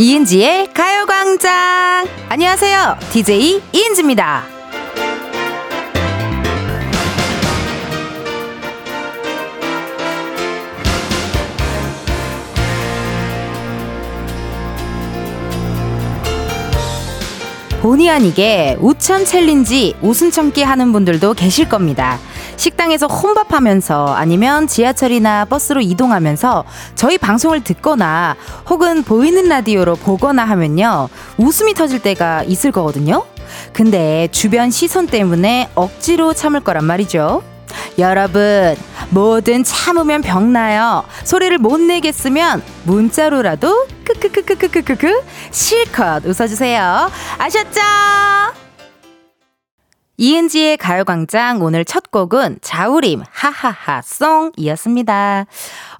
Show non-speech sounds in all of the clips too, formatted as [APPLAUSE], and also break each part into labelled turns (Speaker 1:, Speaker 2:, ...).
Speaker 1: 이은지의 가요광장! 안녕하세요. DJ 이은지입니다. 본의 아니게 우천 챌린지 웃음 참기 하는 분들도 계실 겁니다. 식당에서 혼밥하면서 아니면 지하철이나 버스로 이동하면서 저희 방송을 듣거나 혹은 보이는 라디오로 보거나 하면요. 웃음이 터질 때가 있을 거거든요. 근데 주변 시선 때문에 억지로 참을 거란 말이죠. 여러분, 뭐든 참으면 병나요. 소리를 못 내겠으면 문자로라도 크크크크크크크크 실컷 웃어주세요. 아셨죠? 이은지의 가요광장 오늘 첫 곡은 자우림 하하하 송이었습니다.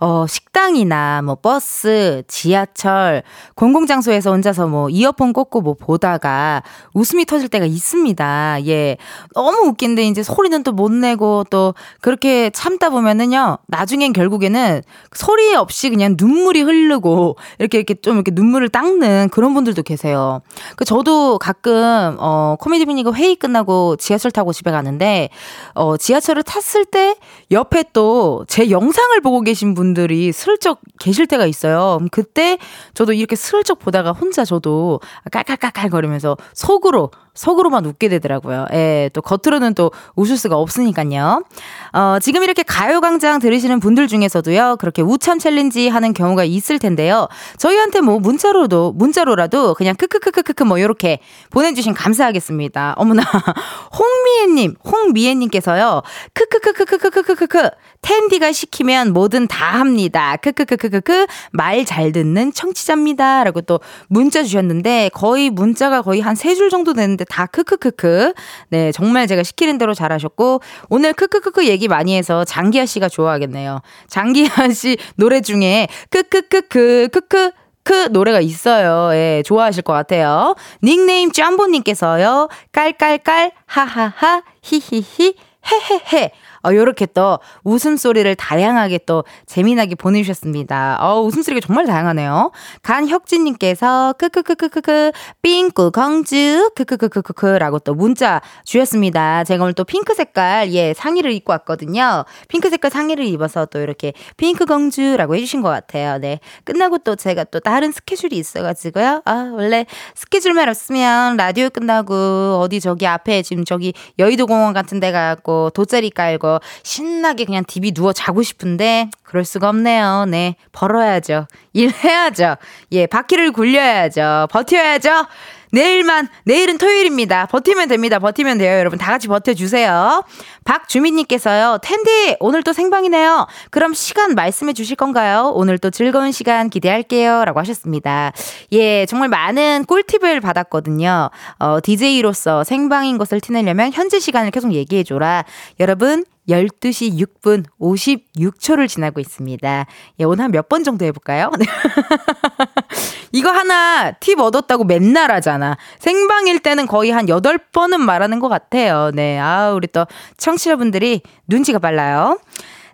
Speaker 1: 어, 식당이나 뭐 버스, 지하철, 공공장소에서 혼자서 뭐 이어폰 꽂고 뭐 보다가 웃음이 터질 때가 있습니다. 예. 너무 웃긴데 이제 소리는 또 못 내고 또 그렇게 참다 보면은요. 나중엔 결국에는 소리 없이 그냥 눈물이 흐르고 이렇게 이렇게 좀 이렇게 눈물을 닦는 그런 분들도 계세요. 그 저도 가끔 어 코미디 비니가 회의 끝나고 지하철 타고 집에 가는데 어 지하철을 탔을 때 옆에 또 제 영상을 보고 계신 분 분들이 슬쩍 계실 때가 있어요. 그때 저도 이렇게 슬쩍 보다가 혼자 저도 깔깔깔깔 거리면서 속으로 속으로만 웃게 되더라고요. 예, 또 겉으로는 또 웃을 수가 없으니까요. 어, 지금 이렇게 가요광장 들으시는 분들 중에서도요, 그렇게 우참 챌린지 하는 경우가 있을 텐데요. 저희한테 뭐 문자로도, 문자로라도 그냥 크크크크크크 뭐 요렇게 보내주신 감사하겠습니다. 어머나. [LAUGHS] 홍미애님, 홍미애님께서요, 크크크크크크크크크, 텐디가 시키면 뭐든 다 합니다. 크크크크크크, 말 잘 듣는 청취자입니다. 라고 또 문자 주셨는데, 거의 문자가 거의 한 세 줄 정도 되는데 다 크크크크. 네, 정말 제가 시키는 대로 잘하셨고 오늘 크크크크 얘기 많이 해서 장기하 씨가 좋아하겠네요. 장기하 [LAUGHS] 씨 노래 중에 크크크크 크크 크 노래가 있어요. 예, 좋아하실 것 같아요. 닉네임 짬보님께서요. 깔깔깔 하하하 히히히 헤헤헤 어, 요렇게 또 웃음소리를 다양하게 또 재미나게 보내주셨습니다. 어, 웃음소리가 정말 다양하네요. 간혁진님께서 크크크크크크 삥꾸 공주 크크크크크크라고 또 문자 주셨습니다. 제가 오늘 또 핑크 색깔 예 상의를 입고 왔거든요. 핑크 색깔 상의를 입어서 또 이렇게 핑크 공주라고 해주신 것 같아요. 네 끝나고 또 제가 또 다른 스케줄이 있어가지고요. 아 원래 스케줄만 없으면 라디오 끝나고 어디 저기 앞에 지금 저기 여의도 공원 같은 데 가고 돗자리 깔고 거 신나게 그냥 디비 누워 자고 싶은데 그럴 수가 없네요. 네. 벌어야죠. 일해야죠. 예, 바퀴를 굴려야죠. 버텨야죠. 내일만, 내일은 토요일입니다. 버티면 됩니다. 버티면 돼요. 여러분 다 같이 버텨주세요. 박주민님께서요, 텐디, 오늘 또 생방이네요. 그럼 시간 말씀해 주실 건가요? 오늘 또 즐거운 시간 기대할게요. 라고 하셨습니다. 예, 정말 많은 꿀팁을 받았거든요. 어, DJ로서 생방인 것을 티내려면 현재 시간을 계속 얘기해줘라. 여러분, 12시 6분 56초를 지나고 있습니다. 예, 오늘 한 몇 번 정도 해볼까요? [LAUGHS] 이거 하나 팁 얻었다고 맨날 하잖아. 생방일 때는 거의 한 8번은 말하는 것 같아요. 네. 아, 우리 또 청취자분들이 눈치가 빨라요.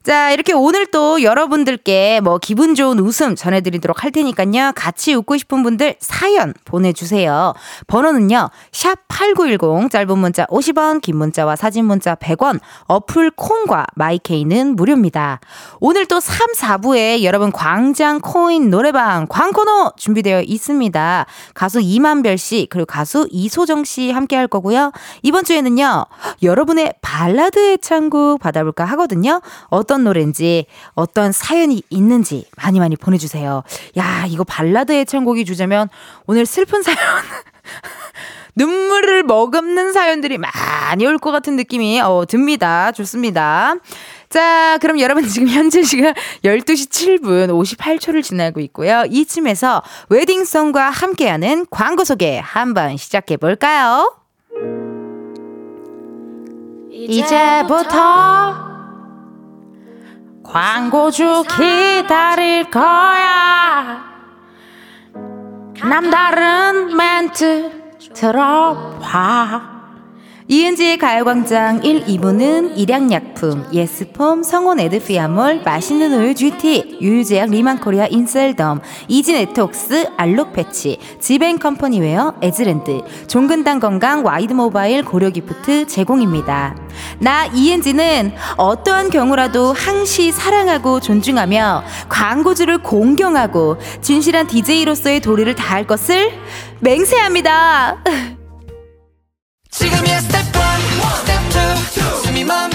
Speaker 1: 자, 이렇게 오늘 또 여러분들께 뭐 기분 좋은 웃음 전해드리도록 할 테니까요. 같이 웃고 싶은 분들 사연 보내주세요. 번호는요, 샵8910, 짧은 문자 50원, 긴 문자와 사진 문자 100원, 어플 콩과 마이케이는 무료입니다. 오늘 또 3, 4부에 여러분 광장 코인 노래방 광코노 준비되어 있습니다. 가수 이만별 씨, 그리고 가수 이소정 씨 함께 할 거고요. 이번 주에는요, 여러분의 발라드 애창곡 받아볼까 하거든요. 어떤 어떤 노래인지 어떤 사연이 있는지 많이 많이 보내주세요. 야 이거 발라드 애창곡이 주자면 오늘 슬픈 사연 [LAUGHS] 눈물을 머금는 사연들이 많이 올 것 같은 느낌이 어, 듭니다. 좋습니다. 자, 그럼 여러분 지금 현재 시간 12시 7분 58초를 지나고 있고요. 이쯤에서 웨딩송과 함께하는 광고 소개 한번 시작해 볼까요? 이제부터 광고주 기다릴 거야. 남다른 멘트 들어봐. 이은지의 가요광장 1, 2부는 일양약품, 예스폼, 성원 에드피아몰, 맛있는 우유 GT, 유유제약 리만코리아 인셀덤, 이지네트웍스, 알록패치, 지벤컴퍼니웨어, 에즈랜드, 종근당 건강 와이드모바일 고려기프트 제공입니다. 나 이은지는 어떠한 경우라도 항시 사랑하고 존중하며 광고주를 공경하고 진실한 DJ로서의 도리를 다할 것을 맹세합니다. [LAUGHS] 지금이야 스텝 1, 스텝 2 숨이 멈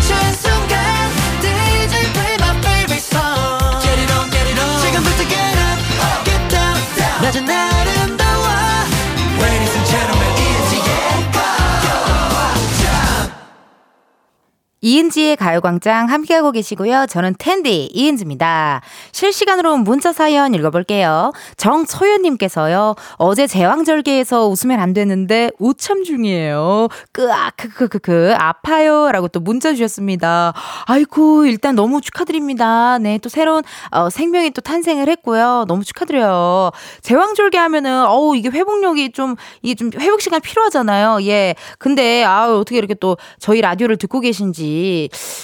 Speaker 1: 이은지의 가요광장 함께하고 계시고요. 저는 텐디 이은지입니다. 실시간으로 문자 사연 읽어볼게요. 정소연님께서요. 어제 제왕절개에서 웃으면 안 되는데 우참 중이에요. 끄악 크크크크 아파요. 라고 또 문자 주셨습니다. 아이고 일단 너무 축하드립니다. 네 또 새로운 어, 생명이 또 탄생을 했고요. 너무 축하드려요. 제왕절개 하면은 어우 이게 회복력이 좀 이게 좀 회복 시간 필요하잖아요. 예. 근데 아 어떻게 이렇게 또 저희 라디오를 듣고 계신지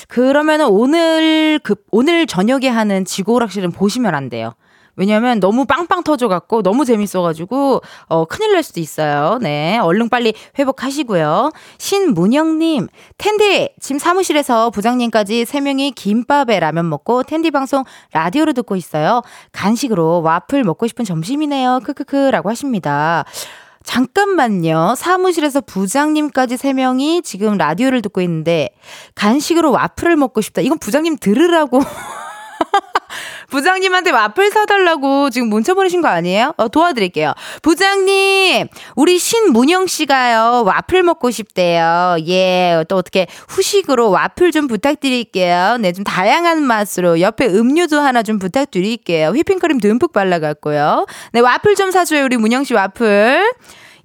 Speaker 1: 그러면은 오늘 그 오늘 저녁에 하는 지구 오락실은 보시면 안 돼요. 왜냐면 너무 빵빵 터져갖고 너무 재밌어가지고 어 큰일 날 수도 있어요. 네, 얼른 빨리 회복하시고요. 신문영님, 텐디 지금 사무실에서 부장님까지 세 명이 김밥에 라면 먹고 텐디 방송 라디오로 듣고 있어요. 간식으로 와플 먹고 싶은 점심이네요. 크크크라고 하십니다. 잠깐만요. 사무실에서 부장님까지 3명이 지금 라디오를 듣고 있는데, 간식으로 와플을 먹고 싶다. 이건 부장님 들으라고. [LAUGHS] 부장님한테 와플 사달라고 지금 문자 보내신 거 아니에요? 어, 도와드릴게요. 부장님, 우리 신문영 씨가요, 와플 먹고 싶대요. 예, 또 어떻게 후식으로 와플 좀 부탁드릴게요. 네, 좀 다양한 맛으로 옆에 음료도 하나 좀 부탁드릴게요. 휘핑크림 듬뿍 발라갖고요. 네, 와플 좀 사줘요, 우리 문영 씨 와플.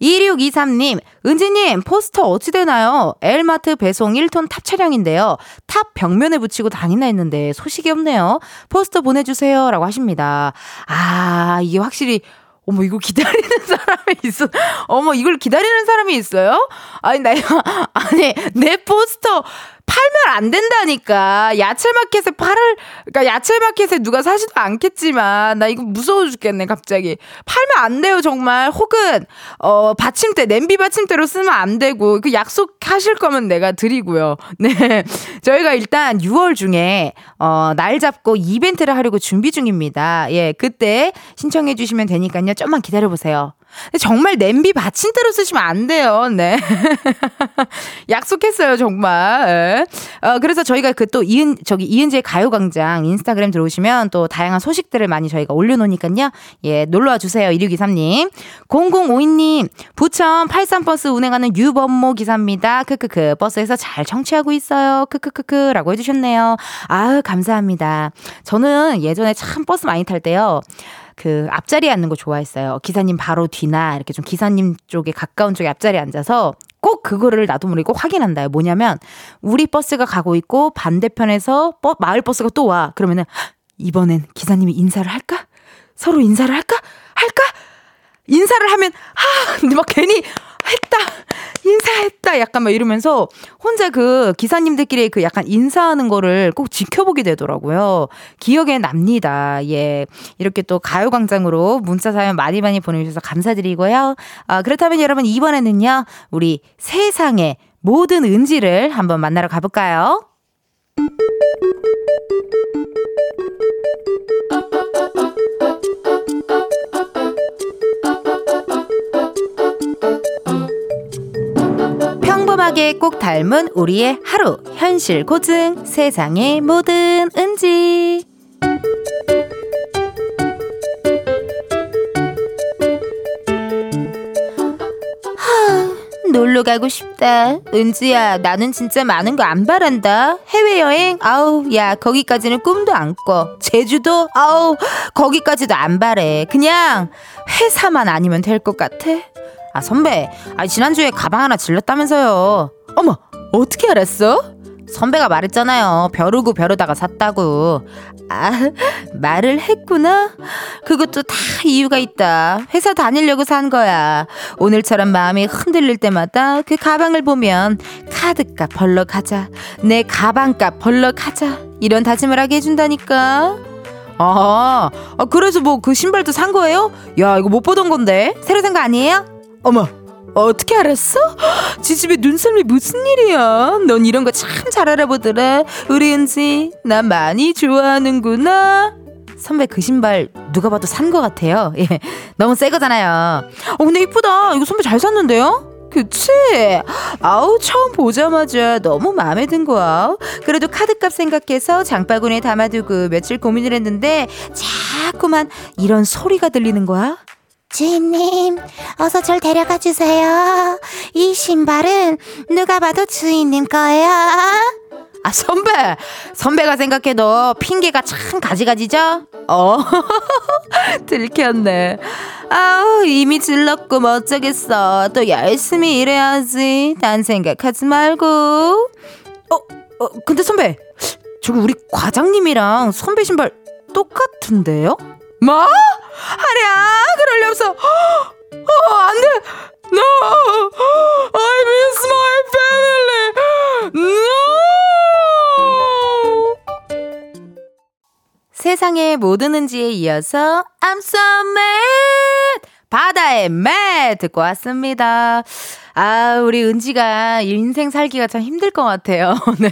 Speaker 1: 2623님, 은지님, 포스터 어찌 되나요? 엘마트 배송 1톤 탑 차량인데요. 탑 벽면에 붙이고 다니나 했는데 소식이 없네요. 포스터 보내주세요. 라고 하십니다. 아, 이게 확실히 어머 이거 기다리는 [LAUGHS] 사람이 있어. 어머 이걸 기다리는 사람이 있어요? 아니 내가 아니 내 포스터 팔면 안 된다니까. 야채마켓에 팔을, 그러니까 야채마켓에 누가 사지도 않겠지만, 나 이거 무서워 죽겠네, 갑자기. 팔면 안 돼요, 정말. 혹은, 어, 받침대, 냄비 받침대로 쓰면 안 되고, 그 약속하실 거면 내가 드리고요. [LAUGHS] 네. 저희가 일단 6월 중에, 어, 날 잡고 이벤트를 하려고 준비 중입니다. 예, 그때 신청해 주시면 되니까요. 좀만 기다려보세요. 정말 냄비 받침대로 쓰시면 안 돼요. 네. [LAUGHS] 약속했어요, 정말. 네. 어, 그래서 저희가 그 또 이은, 저기 이은지의 가요광장 인스타그램 들어오시면 또 다양한 소식들을 많이 저희가 올려놓으니까요. 예, 놀러와 주세요. 1623님. 0052님, 부천 83버스 운행하는 유범모 기사입니다. 크크크. 버스에서 잘 청취하고 있어요. 크크크크. 라고 해주셨네요. 아유, 감사합니다. 저는 예전에 참 버스 많이 탈 때요. 그 앞자리에 앉는 거 좋아했어요. 기사님 바로 뒤나 이렇게 좀 기사님 쪽에 가까운 쪽에 앞자리에 앉아서 꼭 그거를 나도 모르게 꼭 확인한다. 뭐냐면 우리 버스가 가고 있고 반대편에서 버, 마을 버스가 또 와. 그러면은 이번엔 기사님이 인사를 할까? 서로 인사를 할까? 할까? 인사를 하면 아, 근데 막 괜히 했다. 인사했다. 약간 막 이러면서 혼자 그 기사님들끼리 그 약간 인사하는 거를 꼭 지켜보게 되더라고요. 기억에 납니다. 예. 이렇게 또 가요광장으로 문자 사연 많이 많이 보내주셔서 감사드리고요. 아, 그렇다면 여러분 이번에는요, 우리 세상의 모든 은지를 한번 만나러 가볼까요? 평범하게 꼭 닮은 우리의 하루 현실 고증 세상의 모든 은지 하, 놀러 가고 싶다. 은지야, 나는 진짜 많은 거 안 바란다. 해외여행? 아우, 야, 거기까지는 꿈도 안 꿔. 제주도? 아우, 거기까지도 안 바래. 그냥 회사만 아니면 될 것 같아. 아, 선배. 아, 지난주에 가방 하나 질렀다면서요. 어머, 어떻게 알았어? 선배가 말했잖아요. 벼르고 벼르다가 샀다고. 아, 말을 했구나? 그것도 다 이유가 있다. 회사 다니려고 산 거야. 오늘처럼 마음이 흔들릴 때마다 그 가방을 보면 카드값 벌러 가자. 내 가방값 벌러 가자. 이런 다짐을 하게 해준다니까. 아, 아 그래서 뭐 그 신발도 산 거예요? 야, 이거 못 보던 건데. 새로 산 거 아니에요? 어머, 어떻게 알았어? 지집에 눈썰미 무슨 일이야? 넌 이런 거 참 잘 알아보더라. 우리 은지, 나 많이 좋아하는구나. 선배 그 신발 누가 봐도 산거 같아요. 예. 너무 새 거잖아요. 어, 근데 이쁘다. 이거 선배 잘 샀는데요? 그치? 아우, 처음 보자마자 너무 마음에 든 거야. 그래도 카드값 생각해서 장바구니에 담아두고 며칠 고민을 했는데 자꾸만 이런 소리가 들리는 거야.
Speaker 2: 주인님, 어서 절 데려가 주세요. 이 신발은 누가 봐도 주인님 거예요.
Speaker 1: 아, 선배! 선배가 생각해도 핑계가 참 가지가지죠? 어, [LAUGHS] 들켰네. 아우, 이미 질렀고 뭐 어쩌겠어. 또 열심히 일해야지. 딴 생각하지 말고. 어, 어, 근데 선배. 저기 우리 과장님이랑 선배 신발 똑같은데요? 뭐? 하랴, 그럴 리 없어. 어, 안 돼. No! I miss my family! No! 세상의 모든 은지에 이어서 I'm so mad! 바다의 mad! 듣고 왔습니다. 아, 우리 은지가 인생 살기가 참 힘들 것 같아요. [LAUGHS] 네.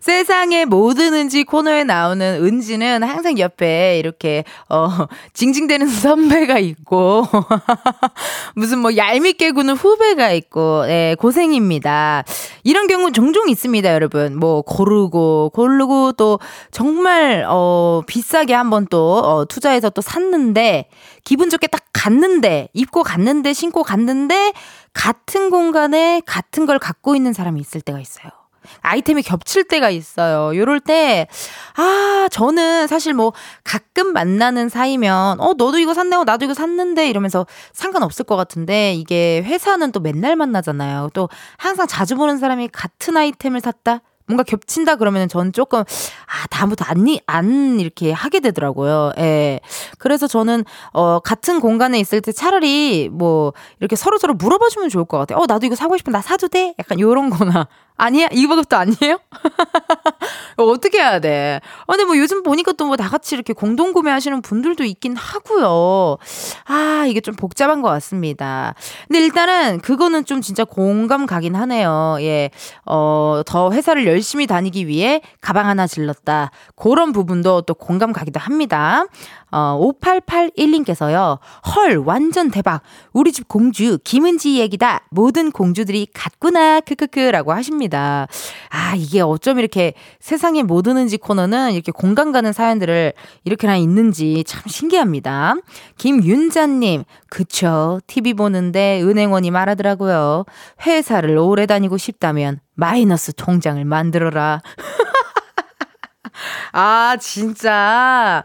Speaker 1: 세상의 모든 은지 코너에 나오는 은지는 항상 옆에 이렇게, 어, 징징대는 [LAUGHS] 선배가 있고, [LAUGHS] 무슨 뭐 얄밉게 구는 후배가 있고, 네, 고생입니다. 이런 경우 종종 있습니다, 여러분. 뭐, 고르고, 고르고, 또, 정말, 어, 비싸게 한번 또, 어, 투자해서 또 샀는데, 기분 좋게 딱 갔는데, 입고 갔는데, 신고 갔는데, 같은 공간에 같은 걸 갖고 있는 사람이 있을 때가 있어요. 아이템이 겹칠 때가 있어요. 요럴 때, 아, 저는 사실 뭐 가끔 만나는 사이면, 어, 너도 이거 샀네, 어, 나도 이거 샀는데 이러면서 상관없을 것 같은데, 이게 회사는 또 맨날 만나잖아요. 또 항상 자주 보는 사람이 같은 아이템을 샀다? 뭔가 겹친다 그러면 전 조금 아 다음부터 안, 안 이렇게 하게 되더라고요. 예. 그래서 저는 어 같은 공간에 있을 때 차라리 뭐 이렇게 서로 서로 물어봐 주면 좋을 것 같아요. 어 나도 이거 사고 싶은 나 사도 돼? 약간 요런 거나 아니야? 이거부터 아니에요? [LAUGHS] 어떻게 해야 돼? 아, 근데 뭐 요즘 보니까 또 뭐 다 같이 이렇게 공동 구매하시는 분들도 있긴 하고요. 아, 이게 좀 복잡한 것 같습니다. 근데 일단은 그거는 좀 진짜 공감 가긴 하네요. 예. 어, 더 회사를 열심히 다니기 위해 가방 하나 질렀다. 그런 부분도 또 공감 가기도 합니다. 어, 5881님께서요. 헐, 완전 대박. 우리 집 공주, 김은지 얘기다. 모든 공주들이 같구나. 크크크. 라고 하십니다. 아, 이게 어쩜 이렇게 세상에 뭐 드는지 코너는 이렇게 공감 가는 사연들을 이렇게나 있는지 참 신기합니다. 김윤자님, 그쵸. TV 보는데 은행원이 말하더라고요. 회사를 오래 다니고 싶다면 마이너스 통장을 만들어라. [LAUGHS] 아, 진짜.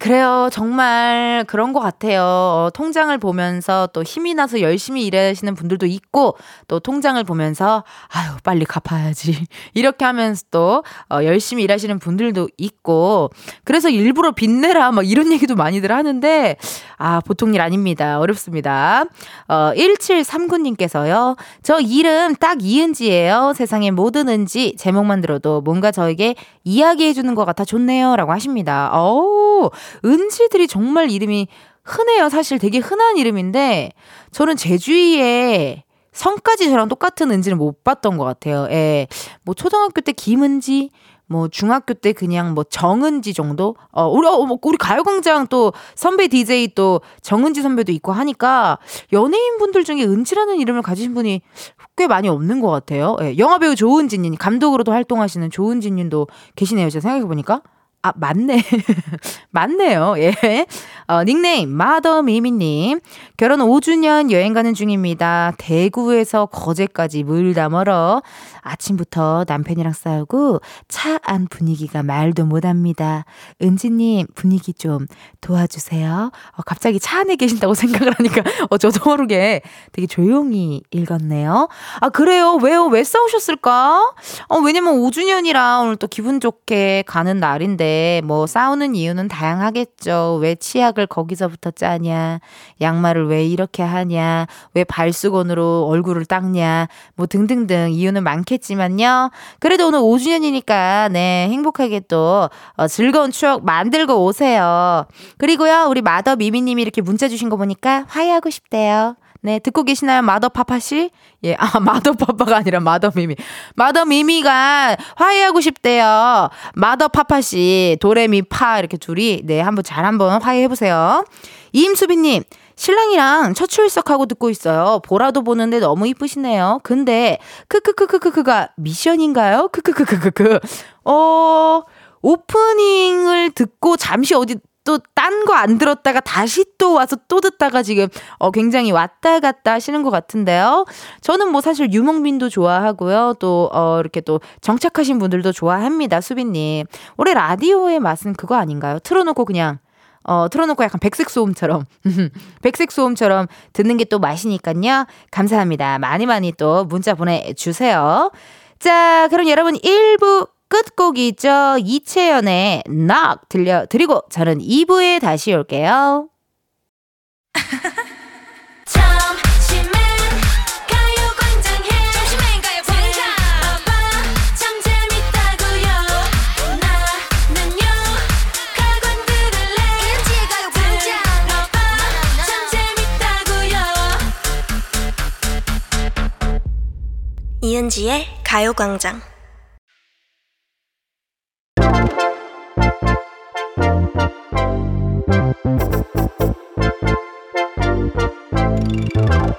Speaker 1: 그래요. 정말 그런 것 같아요. 어, 통장을 보면서 또 힘이 나서 열심히 일하시는 분들도 있고, 또 통장을 보면서, 아유, 빨리 갚아야지. [LAUGHS] 이렇게 하면서 또, 어, 열심히 일하시는 분들도 있고, 그래서 일부러 빚내라, 막 이런 [LAUGHS] 얘기도 많이들 하는데, 아, 보통 일 아닙니다. 어렵습니다. 어, 1739님께서요. 저 이름 딱 이은지예요. 세상에 모든 은지. 제목만 들어도 뭔가 저에게 이야기해주는 것 같아 좋네요. 라고 하십니다. 어우, 은지들이 정말 이름이 흔해요. 사실 되게 흔한 이름인데 저는 제 주위에 성까지 저랑 똑같은 은지는 못 봤던 것 같아요. 예. 뭐 초등학교 때 김은지, 뭐 중학교 때 그냥 뭐 정은지 정도? 어 우리 어, 뭐 우리 가요광장 또 선배 DJ 또 정은지 선배도 있고 하니까 연예인 분들 중에 은지라는 이름을 가지신 분이 꽤 많이 없는 것 같아요. 예, 영화배우 조은지님 감독으로도 활동하시는 조은지님도 계시네요. 제가 생각해 보니까 아, 맞네. [LAUGHS] 맞네요. 예. 어, 닉네임, 마더미미님. 결혼 5주년 여행 가는 중입니다. 대구에서 거제까지 물다 멀어. 아침부터 남편이랑 싸우고 차 안 분위기가 말도 못합니다. 은지님, 분위기 좀 도와주세요. 어, 갑자기 차 안에 계신다고 [LAUGHS] 생각을 하니까, 어, 저도 모르게 되게 조용히 읽었네요. 아, 그래요? 왜요? 왜 싸우셨을까? 어, 왜냐면 5주년이라 오늘 또 기분 좋게 가는 날인데, 뭐, 싸우는 이유는 다양하겠죠. 왜 치약을 거기서부터 짜냐? 양말을 왜 이렇게 하냐? 왜 발수건으로 얼굴을 닦냐? 뭐 등등등 이유는 많겠지만요. 그래도 오늘 5주년이니까, 네, 행복하게 또, 어, 즐거운 추억 만들고 오세요. 그리고요, 우리 마더 미미님이 이렇게 문자 주신 거 보니까 화해하고 싶대요. 네, 듣고 계시나요? 마더 파파 씨? 예, 아, [LAUGHS] 마더 파파가 아니라 마더 미미. 마더 미미가 화해하고 싶대요. 마더 파파 씨, 도레미 파, 이렇게 둘이, 네, 한번 잘 한번 화해해 보세요. 이임수비님, 신랑이랑 첫 출석하고 듣고 있어요. 보라도 보는데 너무 이쁘시네요. 근데, 크크크크크크가 미션인가요? 크크크크크크. 어, 오프닝을 듣고 잠시 어디 또 딴 거 안 들었다가 다시 또 와서 또 듣다가 지금 어 굉장히 왔다 갔다 하시는 것 같은데요. 저는 뭐 사실 유목민도 좋아하고요. 또 어 이렇게 또 정착하신 분들도 좋아합니다. 수빈님. 올해 라디오의 맛은 그거 아닌가요? 틀어놓고 그냥 어, 틀어놓고 약간 백색 소음처럼, [LAUGHS] 백색 소음처럼 듣는 게 또 맛이니까요. 감사합니다. 많이 많이 또 문자 보내주세요. 자, 그럼 여러분 1부 끝곡이죠. 이채연의 knock 들려드리고 저는 2부에 다시 올게요.
Speaker 3: 이은지의 가요광장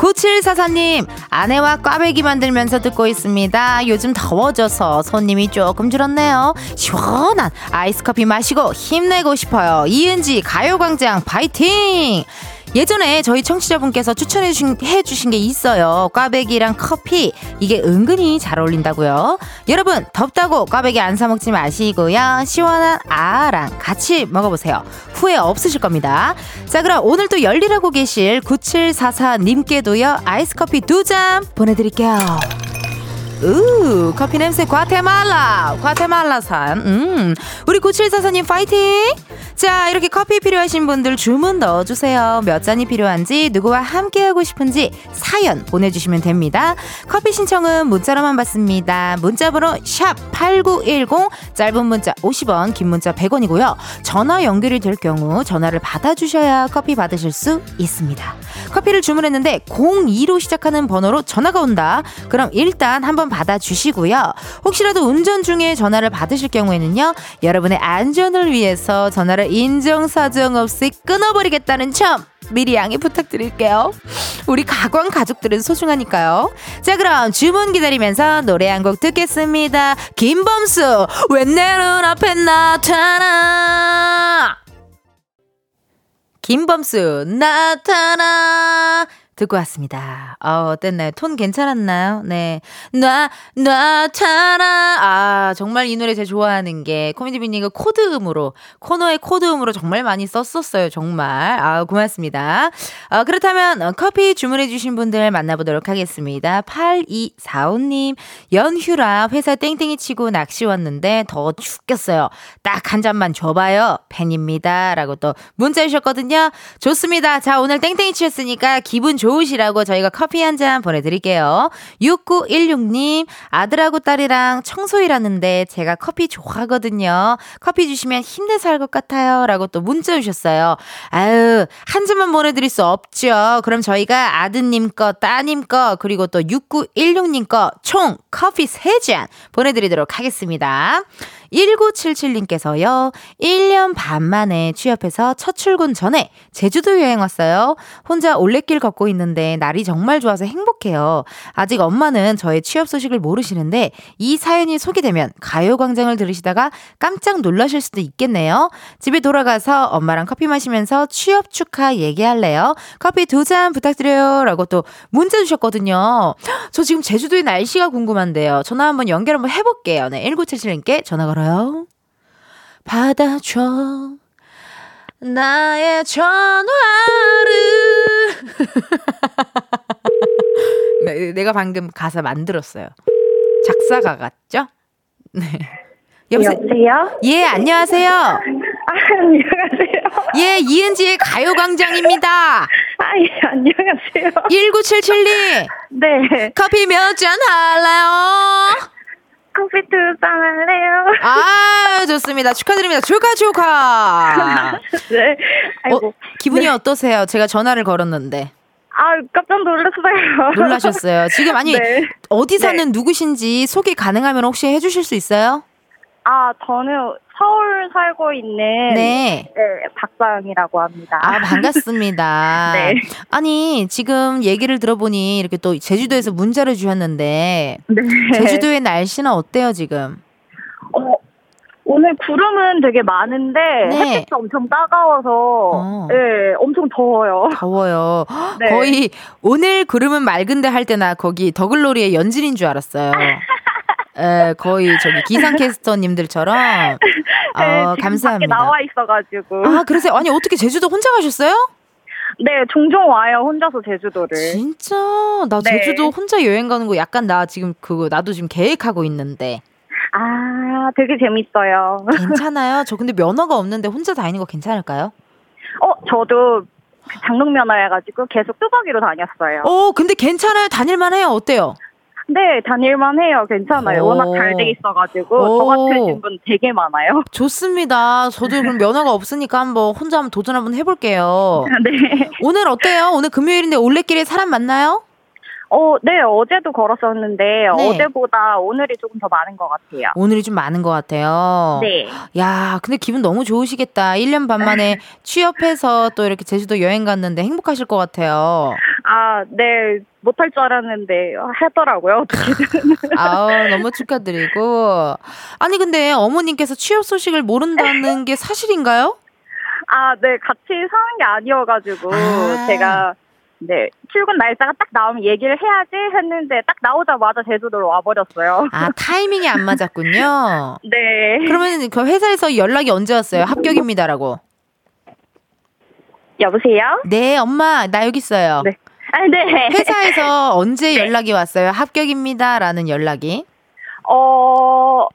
Speaker 1: 9744님, 아내와 꽈배기 만들면서 듣고 있습니다. 요즘 더워져서 손님이 조금 줄었네요. 시원한 아이스 커피 마시고 힘내고 싶어요. 이은지 가요광장 파이팅! 예전에 저희 청취자분께서 추천해 주신, 해 주신 게 있어요. 꽈배기랑 커피. 이게 은근히 잘 어울린다고요. 여러분, 덥다고 꽈배기 안 사먹지 마시고요. 시원한 아랑 같이 먹어보세요. 후회 없으실 겁니다. 자, 그럼 오늘 또 열일하고 계실 9744님께도요. 아이스 커피 두 잔 보내드릴게요. 우 커피 냄새 과테말라. 과테말라산. 음 우리 9744님 파이팅! 자 이렇게 커피 필요하신 분들 주문 넣어주세요. 몇 잔이 필요한지 누구와 함께하고 싶은지 사연 보내주시면 됩니다. 커피 신청은 문자로만 받습니다. 문자번호 샵8910 짧은 문자 50원 긴 문자 100원이고요. 전화 연결이 될 경우 전화를 받아주셔야 커피 받으실 수 있습니다. 커피를 주문했는데 02로 시작하는 번호로 전화가 온다. 그럼 일단 한번 받아주시고요. 혹시라도 운전 중에 전화를 받으실 경우에는요, 여러분의 안전을 위해서 전화를 인정사정 없이 끊어버리겠다는 점 미리 양해 부탁드릴게요. 우리 가광 가족들은 소중하니까요. 자, 그럼 주문 기다리면서 노래 한 곡 듣겠습니다. 김범수, 웬내 눈앞에 나타나. 김범수, 나타나. 듣고 왔습니다. 어, 어땠나요? 톤 괜찮았나요? 네. 나, 나타나. 아, 정말 이 노래 제가 좋아하는 게 코미디 빈니가 코드음으로, 코너의 코드음으로 정말 많이 썼었어요. 정말. 아, 고맙습니다. 어, 그렇다면 어, 커피 주문해주신 분들 만나보도록 하겠습니다. 8245님, 연휴라 회사 땡땡이 치고 낚시 왔는데 더 죽겠어요. 딱 한 잔만 줘봐요. 팬입니다. 라고 또 문자 주셨거든요. 좋습니다. 자, 오늘 땡땡이 치셨으니까 기분 좋 좋으시라고 저희가 커피 한 잔 보내드릴게요. 6916님, 아들하고 딸이랑 청소 일 하는데 제가 커피 좋아하거든요. 커피 주시면 힘내서 할 것 같아요. 라고 또 문자 주셨어요. 아유, 한 잔만 보내드릴 수 없죠. 그럼 저희가 아드님 거, 따님 거, 그리고 또 6916님 거 총 커피 3잔 보내드리도록 하겠습니다. 1977님께서요, 1년 반 만에 취업해서 첫 출근 전에 제주도 여행 왔어요. 혼자 올레길 걷고 있는데 날이 정말 좋아서 행복해요. 아직 엄마는 저의 취업 소식을 모르시는데 이 사연이 소개되면 가요광장을 들으시다가 깜짝 놀라실 수도 있겠네요. 집에 돌아가서 엄마랑 커피 마시면서 취업 축하 얘기할래요. 커피 두 잔 부탁드려요. 라고 또 문자 주셨거든요. 저 지금 제주도의 날씨가 궁금한데요. 전화 한번 연결 한번 해볼게요. 네, 1977님께 전화 걸어 걸어요. 받아줘. 나의 전화를. [LAUGHS] 네, 내가 방금 가사 만들었어요. 작사가 같죠? 네.
Speaker 4: 여보세요? 여보세요?
Speaker 1: 예, 안녕하세요. 아,
Speaker 4: 안녕하세요.
Speaker 1: 예, 이은지의 가요광장입니다.
Speaker 4: 아, 예, 안녕하세요.
Speaker 1: 1977님.
Speaker 4: 네.
Speaker 1: 커피 몇 잔 할래요?
Speaker 4: 커피 두잔 할래요.
Speaker 1: 아, 좋습니다. 축하드립니다. 축하, 축하. [LAUGHS]
Speaker 4: 네.
Speaker 1: 아이고. 어, 기분이 네. 어떠세요? 제가 전화를 걸었는데.
Speaker 4: 아, 깜짝 놀랐어요.
Speaker 1: 놀라셨어요. 지금 아니, [LAUGHS] 네. 어디 사는 네. 누구신지 소개 가능하면 혹시 해주실 수 있어요?
Speaker 4: 아, 저는 서울 살고 있는 네. 네 박사영이라고 합니다.
Speaker 1: 아, 반갑습니다. [LAUGHS] 네. 아니, 지금 얘기를 들어보니 이렇게 또 제주도에서 문자를 주셨는데 네. 제주도의 날씨는 어때요, 지금?
Speaker 4: 어, 오늘 구름은 되게 많은데 네. 햇빛이 엄청 따가워서 어. 네, 엄청 더워요.
Speaker 1: 더워요. [LAUGHS] 네. 거의 오늘 구름은 맑은데 할 때나 거기 더글로리의 연진인 줄 알았어요. 에, [LAUGHS] 거의 저기 기상캐스터님들처럼. 네,
Speaker 4: 어, 감사합니다. 나와 있어가지고.
Speaker 1: 아, 그러세요? 아니, 어떻게 제주도 혼자 가셨어요?
Speaker 4: 네, 종종 와요. 혼자서 제주도를.
Speaker 1: 진짜? 나 네. 제주도 혼자 여행 가는 거 약간 나 지금 그거 나도 지금 계획하고 있는데.
Speaker 4: 아, 되게 재밌어요.
Speaker 1: 괜찮아요? 저 근데 면허가 없는데 혼자 다니는 거 괜찮을까요?
Speaker 4: 어, 저도 장롱 면허여가지고 계속 뚜벅이로 다녔어요.
Speaker 1: 어, 근데 괜찮아요? 다닐만 해요? 어때요?
Speaker 4: 네, 다닐만 해요. 괜찮아요. 오. 워낙 잘 돼 있어가지고 오. 저 같으신 분 되게 많아요. [LAUGHS]
Speaker 1: 좋습니다. 저도 그럼 면허가 없으니까 한번 혼자 한번 도전 한번 해볼게요. 네. 오늘 어때요? 오늘 금요일인데 올레길에 사람 많나요?
Speaker 4: 어, 네, 어제도 걸었었는데, 네. 어제보다 오늘이 조금 더 많은 것 같아요.
Speaker 1: 오늘이 좀 많은 것 같아요.
Speaker 4: 네.
Speaker 1: 야, 근데 기분 너무 좋으시겠다. 1년 반 만에 [LAUGHS] 취업해서 또 이렇게 제주도 여행 갔는데 행복하실 것 같아요.
Speaker 4: 아, 네. 못할 줄 알았는데 하더라고요. [LAUGHS]
Speaker 1: 아우 [LAUGHS] 너무 축하드리고. 아니 근데 어머님께서 취업 소식을 모른다는 게 사실인가요?
Speaker 4: 아, 네. 같이 사는 게 아니어가지고 아. 제가 네, 출근 날짜가 딱 나오면 얘기를 해야지 했는데 딱 나오자마자 제주도로 와버렸어요.
Speaker 1: 아, 타이밍이 안 맞았군요. [LAUGHS]
Speaker 4: 네.
Speaker 1: 그러면 그 회사에서 연락이 언제 왔어요? 합격입니다라고.
Speaker 4: 여보세요?
Speaker 1: 네, 엄마, 나 여기 있어요.
Speaker 4: 네. 아, 네.
Speaker 1: 회사에서 [LAUGHS] 언제 네. 연락이 왔어요? 합격입니다라는 연락이?
Speaker 4: 어,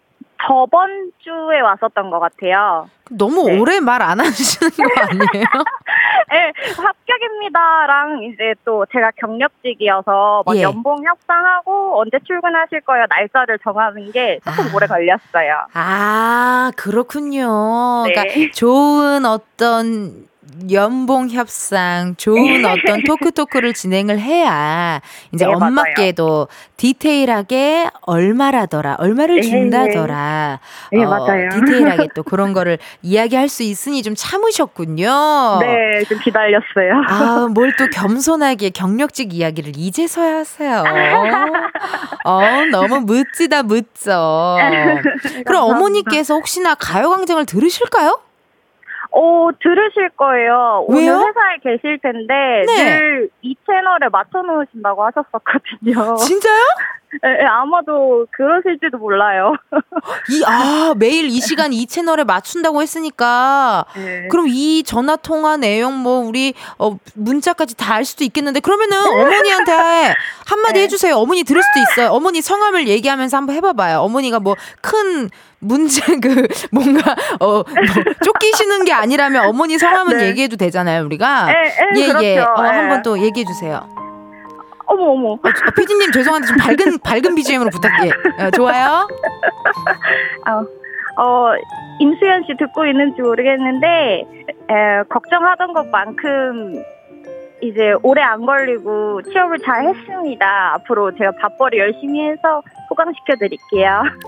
Speaker 4: 저번 주에 왔었던 것 같아요.
Speaker 1: 너무 네. 오래 말 안 하시는 거 아니에요? [LAUGHS]
Speaker 4: 네, 합격입니다랑 이제 또 제가 경력직이어서 뭐 예. 연봉 협상하고 언제 출근하실 거예요 날짜를 정하는 게 조금 아. 오래 걸렸어요.
Speaker 1: 아 그렇군요. 네. 그러니까 좋은 어떤 연봉 협상, 좋은 네. [LAUGHS] 어떤 토크 토크를 진행을 해야 이제 네, 엄마께도 디테일하게 얼마라더라, 얼마를 네. 준다더라.
Speaker 4: 네, 어, 맞아요.
Speaker 1: 디테일하게 또 [LAUGHS] 그런 거를 이야기할 수 있으니 좀 참으셨군요.
Speaker 4: 네, 좀 기다렸어요.
Speaker 1: 아, 뭘 또 겸손하게 경력직 이야기를 이제서야 하세요. [LAUGHS] 어, 너무 멋지다, 멋져. 그럼 어머니께서 혹시나 가요광장을 들으실까요?
Speaker 4: 어, 들으실 거예요. 왜요? 오늘 회사에 계실 텐데 네. 늘 이 채널에 맞춰 놓으신다고 하셨었거든요.
Speaker 1: 진짜요?
Speaker 4: 네, 아마도 그러실지도 몰라요. [LAUGHS]
Speaker 1: 이, 아, 매일 이 시간 이 채널에 맞춘다고 했으니까. 네. 그럼 이 전화 통화 내용 뭐 우리 어, 문자까지 다 알 수도 있겠는데 그러면은 [LAUGHS] 어머니한테 한마디 네. 해주세요. 어머니 들을 수도 있어요. 어머니 성함을 얘기하면서 한번 해봐봐요. 어머니가 뭐 큰 문제 [LAUGHS] 그 뭔가 어 뭐 쫓기시는 게 아니라면 어머니 성함은 네. 얘기해도 되잖아요 우리가
Speaker 4: 예예 예, 예,
Speaker 1: 그렇죠. 어, 한번 또 얘기해 주세요.
Speaker 4: 어머, 어머.
Speaker 1: 어, 저- 어, 피디님 죄송한데 좀 밝은, 밝은 BGM으로 부탁해. 어, 좋아요? [LAUGHS]
Speaker 4: 어, 어, 임수연 씨 듣고 있는지 모르겠는데, 에, 걱정하던 것만큼 이제 오래 안 걸리고 취업을 잘 했습니다. 앞으로 제가 밥벌이 열심히 해서 호강시켜 드릴게요. [LAUGHS]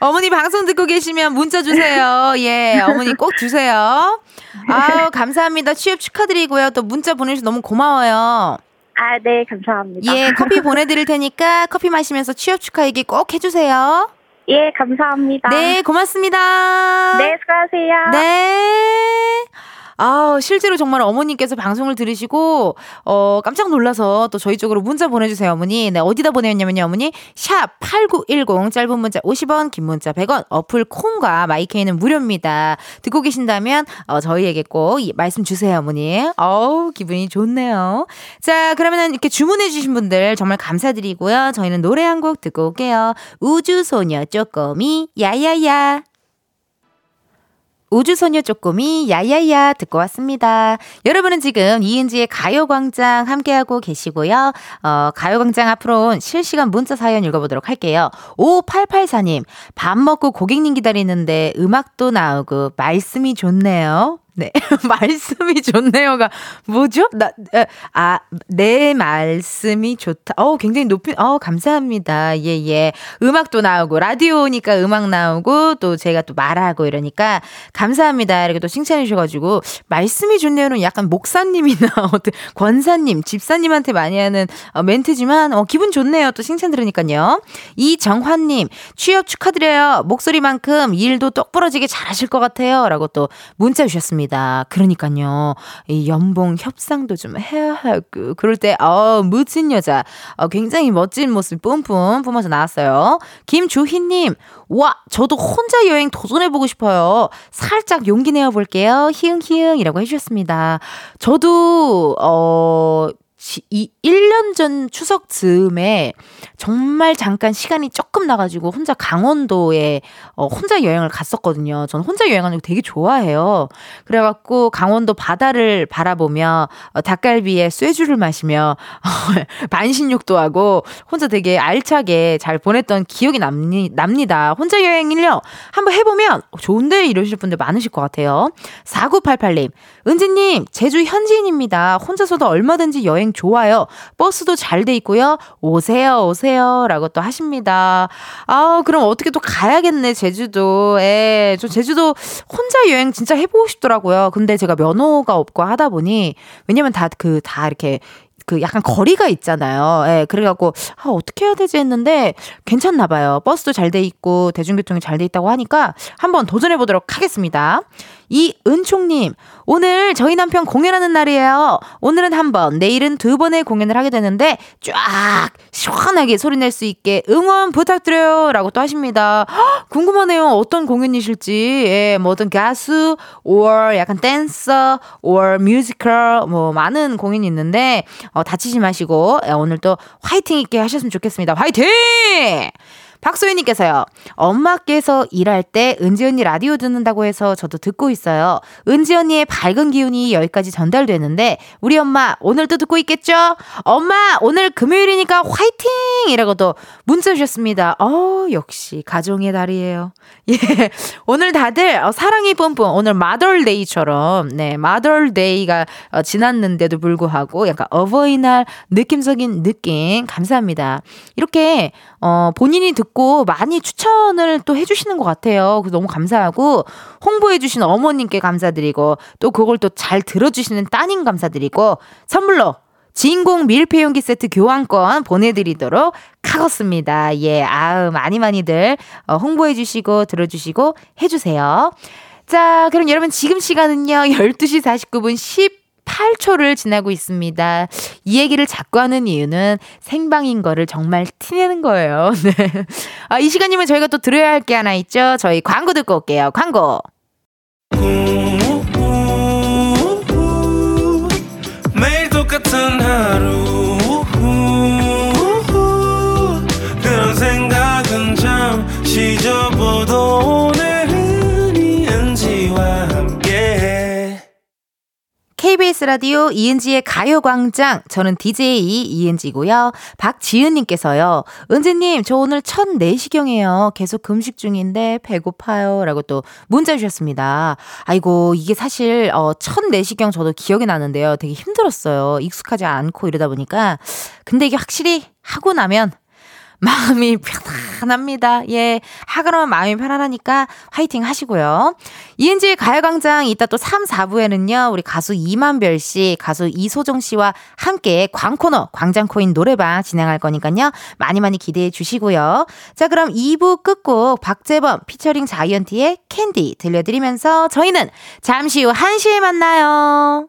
Speaker 1: 어머니 방송 듣고 계시면 문자 주세요. 예, 어머니 꼭 주세요. 아우, 감사합니다. 취업 축하드리고요. 또 문자 보내주셔서 너무 고마워요.
Speaker 4: 아, 네, 감사합니다.
Speaker 1: 예, 커피 보내드릴 테니까 커피 마시면서 취업 축하 얘기 꼭 해주세요.
Speaker 4: 예, 감사합니다.
Speaker 1: 네, 고맙습니다.
Speaker 4: 네, 수고하세요.
Speaker 1: 네. 아, 실제로 정말 어머님께서 방송을 들으시고 어 깜짝 놀라서 또 저희 쪽으로 문자 보내주세요, 어머니. 네, 어디다 보내셨냐면요, 어머니. 샵 #8910 짧은 문자 50원, 긴 문자 100원. 어플 콩과 마이케이는 무료입니다. 듣고 계신다면 어, 저희에게 꼭 이 말씀 주세요, 어머니. 어우, 기분이 좋네요. 자, 그러면은 이렇게 주문해주신 분들 정말 감사드리고요. 저희는 노래 한 곡 듣고 올게요. 우주소녀 쪼꼬미 야야야. 우주소녀 쪼꼬미 야야야 듣고 왔습니다. 여러분은 지금 이은지의 가요광장 함께하고 계시고요. 어, 가요광장 앞으로 실시간 문자 사연 읽어보도록 할게요. 5884님, 밥 먹고 고객님 기다리는데 음악도 나오고 말씀이 좋네요. 네. [LAUGHS] 말씀이 좋네요가 뭐죠? 나, 에, 아, 내 말씀이 좋다. 어 굉장히 높이, 어 감사합니다. 예, 예. 음악도 나오고, 라디오니까 음악 나오고, 또 제가 또 말하고 이러니까 감사합니다. 이렇게 또 칭찬해 주셔가지고, 말씀이 좋네요는 약간 목사님이나 [LAUGHS] 어떤 권사님, 집사님한테 많이 하는 어, 멘트지만, 어, 기분 좋네요. 또 칭찬 들으니까요. 이정환님, 취업 축하드려요. 목소리만큼 일도 똑부러지게 잘하실 것 같아요. 라고 또 문자 주셨습니다. 그러니까요. 이 연봉 협상도 좀 해야 하고, 그럴 때, 어, 멋진 여자. 어, 굉장히 멋진 모습 뿜뿜 뿜어서 나왔어요. 김주희 님, 와, 저도 혼자 여행 도전해 보고 싶어요. 살짝 용기 내어 볼게요. 히응히응이라고 해 주셨습니다. 저도, 어, 지- 이 1년 전 추석 즈음에 정말 잠깐 시간이 조금 나가지고 혼자 강원도에 어, 혼자 여행을 갔었거든요. 저는 혼자 여행하는 거 되게 좋아해요. 그래갖고 강원도 바다를 바라보며 어, 닭갈비에 쇠주를 마시며 [LAUGHS] 반신욕도 하고 혼자 되게 알차게 잘 보냈던 기억이 남니, 납니다. 혼자 여행을요. 한번 해보면 좋은데 이러실 분들 많으실 것 같아요. 4988님, 은지님, 제주 현지인입니다. 혼자서도 얼마든지 여행 좋아요. 버스도 잘 돼 있고요. 오세요, 오세요. 라고 또 하십니다. 아, 그럼 어떻게 또 가야겠네, 제주도 에. 저 제주도 혼자 여행 진짜 해보고 싶더라고요. 근데 제가 면허가 없고 하다 보니, 왜냐면 다 그, 다 이렇게 그 약간 거리가 있잖아요. 예, 그래갖고, 아, 어떻게 해야 되지 했는데, 괜찮나 봐요. 버스도 잘 돼 있고, 대중교통이 잘 돼 있다고 하니까, 한번 도전해보도록 하겠습니다. 이은총님, 오늘 저희 남편 공연하는 날이에요. 오늘은 한 번, 내일은 두 번의 공연을 하게 되는데, 쫙, 시원하게 소리 낼 수 있게 응원 부탁드려요. 라고 또 하십니다. 헉, 궁금하네요. 어떤 공연이실지. 예, 뭐 어떤 가수, or 약간 댄서, or 뮤지컬, 뭐 많은 공연이 있는데, 어, 다치지 마시고, 예, 오늘 또 화이팅 있게 하셨으면 좋겠습니다. 화이팅! 박소연님께서요. 엄마께서 일할 때 은지 언니 라디오 듣는다고 해서 저도 듣고 있어요. 은지 언니의 밝은 기운이 여기까지 전달되는데 우리 엄마 오늘도 듣고 있겠죠? 엄마 오늘 금요일이니까 화이팅! 이라고 또 문자 주셨습니다. 어 역시 가정의 달이에요. [LAUGHS] 예 오늘 다들 어, 사랑이 뿜뿜 오늘 마덜데이처럼 네 마덜데이가 어, 지났는데도 불구하고 약간 어버이날 느낌적인 느낌 감사합니다. 이렇게 어, 본인이 듣고 많이 추천을 또 해주시는 것 같아요. 너무 감사하고, 홍보해주신 어머님께 감사드리고, 또 그걸 또 잘 들어주시는 따님 감사드리고, 선물로 진공 밀폐용기 세트 교환권 보내드리도록 하겠습니다. 예, 아우, 많이 많이들 어, 홍보해주시고, 들어주시고, 해주세요. 자, 그럼 여러분 지금 시간은요, 12시 49분 10 8초를 지나고 있습니다. 이 얘기를 자꾸 하는 이유는 생방인 거를 정말 티내는 거예요. [LAUGHS] 네. 아, 이 시간이면 저희가 또 들어야 할 게 하나 있죠. 저희 광고 듣고 올게요. 광고.
Speaker 5: 매일 똑같은 하루
Speaker 1: KBS 라디오 이은지의 가요광장. 저는 DJ 이은지고요. 박지은님께서요. 은지님, 저 오늘 첫 내시경이에요. 계속 금식 중인데 배고파요. 라고 또 문자 주셨습니다. 아이고, 이게 사실, 어, 첫 내시경 저도 기억이 나는데요. 되게 힘들었어요. 익숙하지 않고 이러다 보니까. 근데 이게 확실히 하고 나면 마음이 편안합니다. 예. 하 그러면 마음이 편안하니까 화이팅 하시고요. 이은지의 가요광장 이따 또 3, 4부에는요, 우리 가수 임한별 씨, 가수 이소정 씨와 함께 광코너, 광장코인 노래방 진행할 거니까요. 많이 많이 기대해 주시고요. 자, 그럼 2부 끝곡 박재범 피처링 자이언티의 캔디 들려드리면서 저희는 잠시 후 1시에 만나요.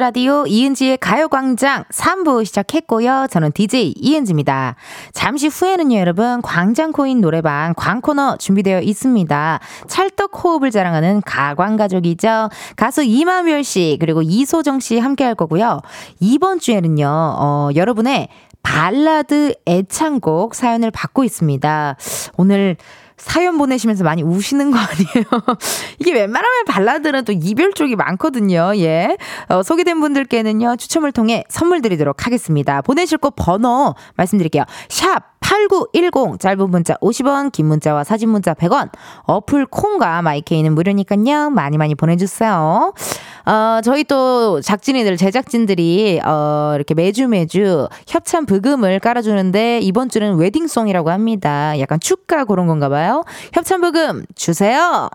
Speaker 1: 라디오 이은지의 가요광장 3부 시작했고요. 저는 DJ 이은지입니다. 잠시 후에는요, 여러분, 광장코인 노래방 광코너 준비되어 있습니다. 찰떡 호흡을 자랑하는 가광가족이죠. 가수 이만별 씨, 그리고 이소정 씨 함께 할 거고요. 이번 주에는요, 어, 여러분의 발라드 애창곡 사연을 받고 있습니다. 오늘 사연 보내시면서 많이 우시는 거 아니에요? [LAUGHS] 이게 웬만하면 발라드는 또 이별 쪽이 많거든요. 예. 어, 소개된 분들께는요, 추첨을 통해 선물 드리도록 하겠습니다. 보내실 곳 번호 말씀드릴게요. 샵 8910 짧은 문자 50원, 긴 문자와 사진 문자 100원. 어플 콩과 마이케이는 무료니까요. 많이 많이 보내주세요. 어, 저희 또 작진이들, 제작진들이, 어, 이렇게 매주 매주 협찬 부금을 깔아주는데, 이번 주는 웨딩송이라고 합니다. 약간 축가 그런 건가 봐요. 협찬 부금 주세요!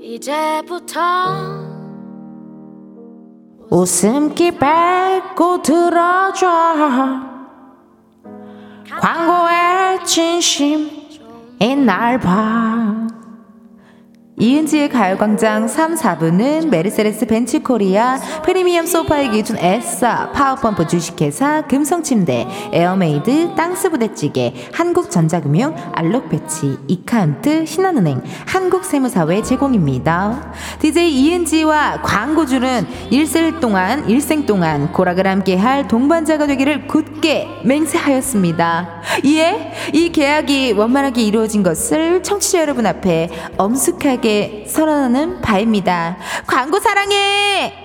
Speaker 3: 이제부터
Speaker 1: 웃음기 빼고 들어줘. 광고의 진심이 날 봐. 이은지의 가요광장 3, 4부는 메르세데스 벤츠 코리아, 프리미엄 소파의 기준 에싸, 파워펌프 주식회사, 금성침대, 에어메이드, 땅스부대찌개, 한국전자금융, 알록패치, 이카운트, 신한은행, 한국세무사회 제공입니다. DJ 이은지와 광고주는 일생 동안, 일생 동안 고락을 함께 할 동반자가 되기를 굳게 맹세하였습니다. 이에 이 계약이 원만하게 이루어진 것을 청취자 여러분 앞에 엄숙하게 선언하는 바입니다. 광고 사랑해!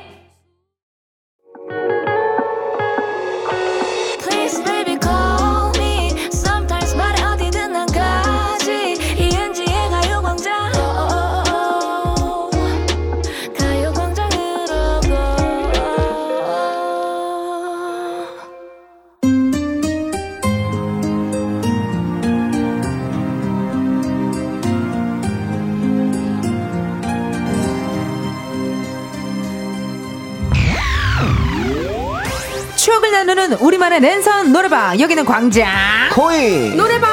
Speaker 1: 추억을 나누는 우리만의 랜선 노래방. 여기는 광장.
Speaker 6: 코인.
Speaker 1: 노래방.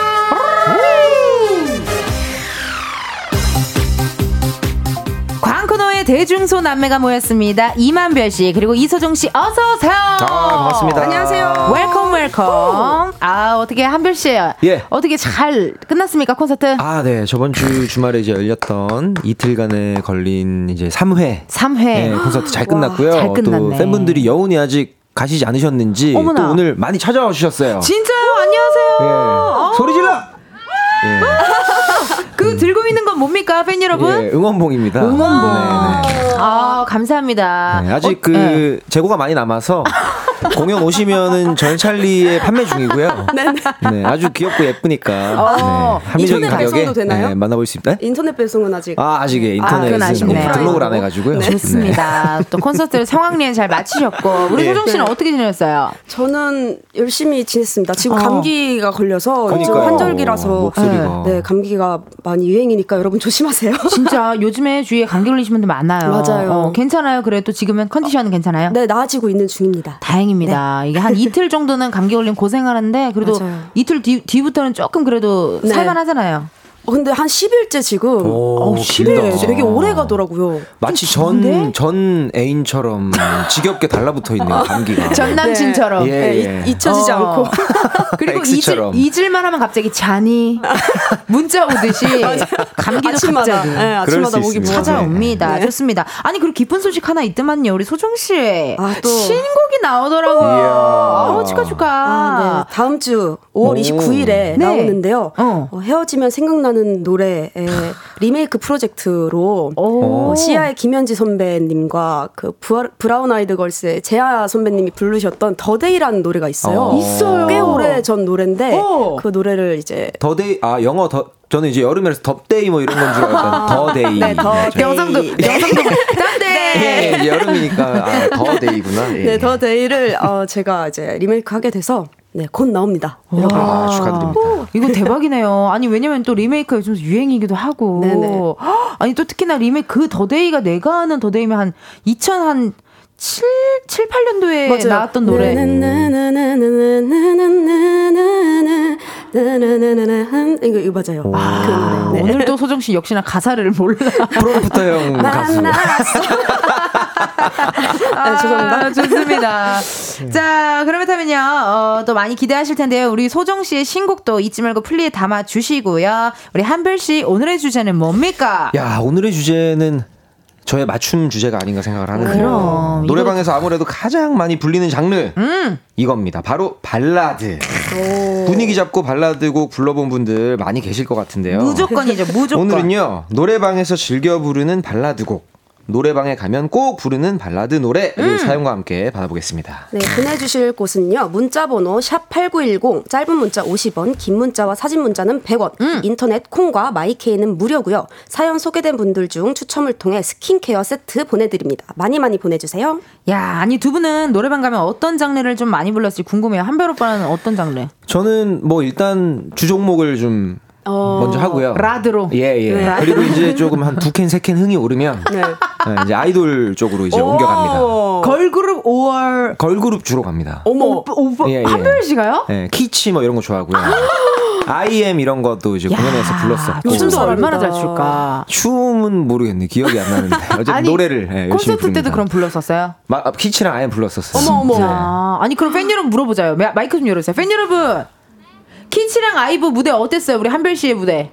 Speaker 1: 광코노의 대중소 남매가 모였습니다. 임한별 씨 그리고 이소정 씨 어서 오세요.
Speaker 6: 아, 반갑습니다.
Speaker 1: 안녕하세요. Welcome welcome. 아 어떻게 한별 씨
Speaker 6: 예.
Speaker 1: 어떻게 잘 끝났습니까 콘서트?
Speaker 6: 아, 네. 저번 주 주말에 이제 열렸던 이틀간에 걸린 이제 3회.
Speaker 1: 3회.
Speaker 6: 네, 콘서트 잘 끝났고요. [GASPS]
Speaker 1: 잘 끝났네.
Speaker 6: 또 팬분들이 여운이 아직 가시지 않으셨는지
Speaker 1: 어머나.
Speaker 6: 또 오늘 많이 찾아와 주셨어요.
Speaker 1: 진짜요 안녕하세요
Speaker 6: 예. 소리 질러! 예.
Speaker 1: 그 들고 있는 건 뭡니까 팬 여러분
Speaker 6: 예, 응원봉입니다.
Speaker 1: 응원봉.
Speaker 6: 네, 네.
Speaker 1: 아 감사합니다
Speaker 6: 네, 아직
Speaker 1: 어,
Speaker 6: 그
Speaker 1: 네.
Speaker 6: 재고가 많이 남아서 공연 오시면은 전찰리에 판매 중이고요. [LAUGHS] 네, 아주 귀엽고 예쁘니까
Speaker 1: 어,
Speaker 6: 네, 합리적인
Speaker 7: 인터넷
Speaker 6: 가격에? 네, 만나볼 수 있다.
Speaker 7: 인터넷 배송은 아직
Speaker 6: 아, 아직 예,
Speaker 1: 그건
Speaker 6: 인터넷은
Speaker 1: 아쉽네요.
Speaker 6: 등록을 안 해가지고요. 네.
Speaker 1: 좋습니다. [LAUGHS] 또 콘서트를 성황리에 잘 마치셨고 우리
Speaker 6: 예.
Speaker 1: 소정 씨는 어떻게 지내셨어요?
Speaker 7: 저는 열심히 지냈습니다. 지금
Speaker 1: 어.
Speaker 7: 감기가 걸려서. 환절기라서
Speaker 6: 목소리가.
Speaker 7: 네 감기가 많이 유행이니까 여러분 조심하세요. [LAUGHS]
Speaker 1: 진짜 요즘에 주위에 감기 걸리신 분들 많아요.
Speaker 7: 맞아요.
Speaker 1: 어, 괜찮아요. 그래도 지금은 컨디션은 괜찮아요?
Speaker 7: 네 나아지고 있는 중입니다.
Speaker 1: 다행입니다. 이게 한 [LAUGHS] 이틀 정도는 감기 걸리면 고생하는데 그래도
Speaker 7: 맞아요.
Speaker 1: 이틀 뒤, 뒤부터는 조금 그래도
Speaker 7: 네.
Speaker 1: 살만하잖아요.
Speaker 7: 어, 근데 한 10일째 지금
Speaker 6: 오,
Speaker 7: 어,
Speaker 6: 길다.
Speaker 7: 10일 되게 오래 가더라고요.
Speaker 6: 마치 전, 전 애인처럼 지겹게 달라붙어 있는 감기가. [LAUGHS]
Speaker 1: 전 남친처럼.
Speaker 6: 예,
Speaker 7: 네,
Speaker 6: 예.
Speaker 7: 잊- 잊혀지지
Speaker 1: 어.
Speaker 7: 않고. [LAUGHS]
Speaker 1: 그리고 잊을. 잊을만 하면 갑자기 자니 문자 오듯이 [LAUGHS] 감기도
Speaker 7: 아침마다, 네, 아침마다
Speaker 6: 수
Speaker 7: 목이.
Speaker 1: 찾아옵니다.
Speaker 7: 네.
Speaker 1: 좋습니다. 아니 그리고 기쁜 소식 하나 있더만요. 우리 소정 씨
Speaker 7: 아, 또.
Speaker 1: 신곡이 나오더라고요. 아우 축하 축하.
Speaker 7: 아, 네. 다음 주 5월
Speaker 6: 오.
Speaker 7: 29일에
Speaker 1: 네.
Speaker 7: 나오는데요.
Speaker 1: 어.
Speaker 7: 어, 헤어지면 생각나는 노래 리메이크 프로젝트로
Speaker 1: 오.
Speaker 7: 어, 시아의 김현지 선배님과 그 브라운 아이드 걸스의 재하 선배님이 부르셨던 더데이라는 노래가 있어요.
Speaker 6: 어.
Speaker 1: 있어요.
Speaker 7: 꽤 오래 전 노래인데
Speaker 1: 어.
Speaker 7: 그 노래를 이제
Speaker 6: 더데이, 아, 영어 더, 저는 이제 여름이라서 덥데이 뭐 이런 건 줄 알았던 더데이.
Speaker 7: 네, 더데이.
Speaker 1: 영상도
Speaker 7: 네.
Speaker 1: 영상도 딴데.
Speaker 6: 예, 이제 여름이니까 아, 더데이구나. 예.
Speaker 7: 네, 더데이를 어, 제가 이제 리메이크 하게 돼서 네, 곧 나옵니다. 여러분.
Speaker 6: 아, 축하드립니다.
Speaker 1: 이거 대박이네요. [LAUGHS] 아니 왜냐면 또 리메이크 요즘 유행이기도 하고.
Speaker 7: 네네.
Speaker 1: 헉, 아니 또 특히나 리메이크 그 The Day가 내가 아는 The Day면 한 2000 한 7, 7, 8년도에
Speaker 7: 맞아요.
Speaker 1: 나왔던 노래.
Speaker 7: 네, 네, 네, 나나나나나 이거 이거 맞아요. 아, 그 네. 오늘도 소정 씨 역시나 가사를 몰라. [LAUGHS] 프롬프터 형 가수. [LAUGHS]
Speaker 1: 아,
Speaker 7: 죄송합니다.
Speaker 1: 아, 좋습니다. 자, 그렇다면요. 어, 또 많이 기대하실 텐데요. 우리 소정 씨의 신곡도 잊지 말고 플리에 담아 주시고요. 우리 한별 씨 오늘의 주제는 뭡니까?
Speaker 6: 야, 오늘의 주제는 저의 맞춤 주제가 아닌가 생각을 하는데
Speaker 1: 그럼,
Speaker 6: 노래방에서 아무래도 가장 많이 불리는 장르
Speaker 1: 음.
Speaker 6: 이겁니다. 바로 발라드. 분위기 잡고 발라드곡 불러본 분들 많이 계실 것 같은데요.
Speaker 1: 무조건이죠, 무조건.
Speaker 6: 오늘은요 노래방에서 즐겨 부르는 발라드곡. 노래방에 가면 꼭 부르는 발라드 노래를
Speaker 1: 음.
Speaker 6: 사연과 함께 받아보겠습니다.
Speaker 7: 네, 보내주실 곳은요. 문자번호 샵8910, 짧은 문자 50원, 긴 문자와 사진 문자는 100원,
Speaker 1: 음.
Speaker 7: 인터넷 콩과 마이케이는 무료고요. 사연 소개된 분들 중 추첨을 통해 스킨케어 세트 보내드립니다. 많이 많이 보내주세요.
Speaker 1: 야, 아니 두 분은 노래방 가면 어떤 장르를 좀 많이 불렀을지 궁금해요. 한별 오빠는 어떤 장르?
Speaker 6: 저는 뭐 일단 주종목을 좀
Speaker 7: 어,
Speaker 6: 먼저 하고요.
Speaker 1: 라드로.
Speaker 6: 예, 예.
Speaker 7: 네.
Speaker 6: 그리고 이제 조금 한 두 캔, 세 캔 흥이 오르면
Speaker 7: 네.
Speaker 6: 네, 이제 아이돌 쪽으로 이제 옮겨갑니다.
Speaker 7: 오.
Speaker 1: 걸그룹 5월.
Speaker 6: 걸그룹 주로 갑니다.
Speaker 7: 어머.
Speaker 1: 오빠,
Speaker 6: 예, 예.
Speaker 1: 한별 씨가요?
Speaker 6: 예, 키치 뭐 이런 거 좋아하고요. IM 이런 것도 이제 공연에서 불렀었고.
Speaker 1: 요즘도 얼마나 잘. 출까?
Speaker 6: 춤은 모르겠네. 기억이 안 나는데. [LAUGHS] 어쨌든
Speaker 1: 아니,
Speaker 6: 노래를 예, 열심히
Speaker 1: 콘서트
Speaker 6: 부릅니다.
Speaker 1: 때도 그럼 불렀었어요?
Speaker 6: 마, 아, 키치랑 IM 불렀었어요.
Speaker 7: 어머, 어머.
Speaker 1: 아, 아니 그럼 팬 여러분 물어보자요. 마- 마이크 좀 열어주세요. 팬 여러분. 키치랑 아이브 무대 어땠어요? 우리 한별 씨의 무대.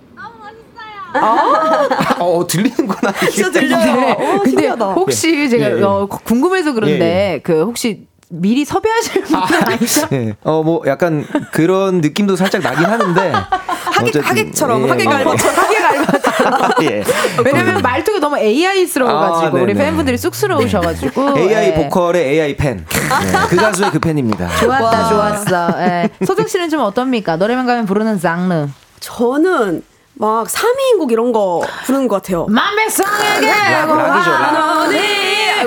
Speaker 6: 어, 들리는구나. [LAUGHS] 이게.
Speaker 1: 네. 근데
Speaker 7: 신기하다.
Speaker 1: 혹시 제가
Speaker 6: 예, 예.
Speaker 1: 어, 궁금해서 그런데
Speaker 6: 예,
Speaker 1: 그 혹시 미리 섭외하실 분 아니죠?
Speaker 6: 예. 어, 뭐 약간 그런 느낌도 살짝 나긴 하는데. [LAUGHS]
Speaker 7: 하객, 하객처럼,
Speaker 6: 예,
Speaker 7: 하객
Speaker 6: 예.
Speaker 7: 알바처럼.
Speaker 1: 하게 알바. [LAUGHS]
Speaker 6: 예.
Speaker 1: 왜냐면 말투가 너무 AI스러워가지고
Speaker 6: 아,
Speaker 1: 우리. 팬분들이 쑥스러우셔가지고
Speaker 6: AI
Speaker 1: 예.
Speaker 6: 보컬의 AI 팬. 네, 그 가수의 그 팬입니다.
Speaker 1: 좋았다 좋았어. 예. 소정 씨는 좀 어떻습니까? 노래방 가면 부르는 장르.
Speaker 7: 저는 막 3위인곡 이런 거 부르는 것 같아요.
Speaker 6: 락, 락이죠, 락.
Speaker 7: 너니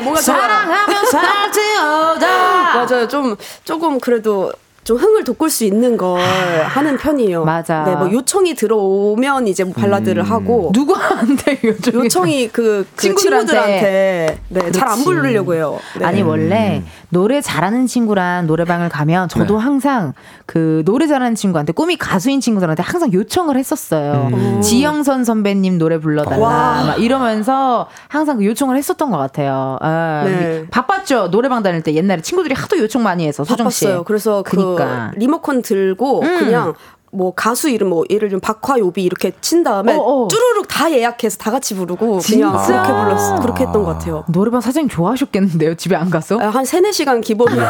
Speaker 7: 뭔가 좀-
Speaker 1: 사랑하면 살지어다. [LAUGHS]
Speaker 7: 맞아요. 좀 조금 그래도 좀 흥을 돋굴 수 있는 걸 하는 편이에요.
Speaker 1: 맞아.
Speaker 7: 네, 뭐 요청이 들어오면 이제 뭐 발라드를
Speaker 6: 음.
Speaker 7: 하고
Speaker 1: 누구한테 [LAUGHS] 요청이
Speaker 7: 요청이 그, 그
Speaker 1: 친구들한테.
Speaker 7: 친구들한테 네, 잘 안. 부르려고 해요. 네.
Speaker 1: 아니 원래 노래 잘하는 친구랑 노래방을 가면 저도
Speaker 6: 네.
Speaker 1: 항상 그 노래 잘하는 친구한테 꿈이 가수인 친구들한테 항상 요청을 했었어요.
Speaker 6: 음.
Speaker 1: 지영선 선배님 노래 불러달라
Speaker 7: 와.
Speaker 1: 막 이러면서 항상 그 요청을 했었던 것 같아요. 아,
Speaker 7: 네.
Speaker 1: 바빴죠 노래방 다닐 때 옛날에 친구들이 하도 요청 많이 해서 소정 씨.
Speaker 7: 바빴어요. 그래서
Speaker 1: 그니까.
Speaker 7: 그 리모컨 들고
Speaker 1: 음.
Speaker 7: 그냥 뭐 가수 이름 뭐 예를 들면 박화요비 이렇게 친 다음에
Speaker 1: 어, 어.
Speaker 7: 쭈루룩 다 예약해서 다 같이 부르고
Speaker 1: 진짜?
Speaker 7: 그냥 그렇게 불렀 그렇게 했던 것 같아요.
Speaker 1: 노래방 사장님 좋아하셨겠는데요 집에 안 가서?
Speaker 7: 아, 한 3, 4시간 기본으로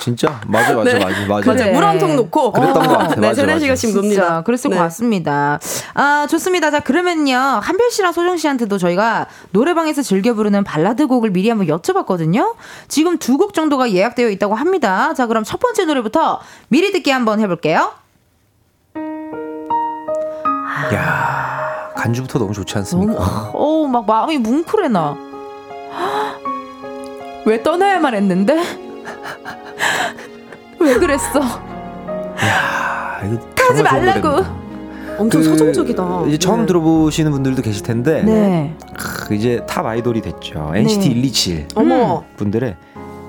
Speaker 6: 진짜? 맞아, 맞아,
Speaker 7: 네.
Speaker 6: 맞아, 맞아.
Speaker 7: 맞아요. 물한 통 놓고
Speaker 6: 그랬던 것 같아.
Speaker 7: 네,
Speaker 6: 맞아,
Speaker 7: 3,
Speaker 6: 맞아.
Speaker 7: 4시간씩
Speaker 1: 진짜
Speaker 7: 놉니다.
Speaker 1: 그랬을
Speaker 7: 네.
Speaker 1: 것 같습니다. 아, 좋습니다. 자, 그러면요. 한별 씨랑 소정 씨한테도 저희가 노래방에서 즐겨 부르는 발라드 곡을 미리 한번 여쭤봤거든요. 지금 두 곡 정도가 예약되어 있다고 합니다. 자, 그럼 첫 번째 노래부터 미리 듣기 한번 해 볼게요.
Speaker 6: 야 간주부터 너무 좋지 않습니까?
Speaker 1: 어우, 막 마음이 뭉클해, 나. 왜 떠나야만 했는데? [LAUGHS] 왜 그랬어?
Speaker 6: 정말 좋은
Speaker 1: 말라고.
Speaker 7: 엄청
Speaker 6: 그,
Speaker 7: 서정적이다.
Speaker 6: 이제 처음
Speaker 7: 네.
Speaker 6: 들어보시는 분들도 계실 텐데
Speaker 1: 네.
Speaker 6: 크, 이제 탑 아이돌이 됐죠. NCT 127
Speaker 7: 어머.
Speaker 6: 분들의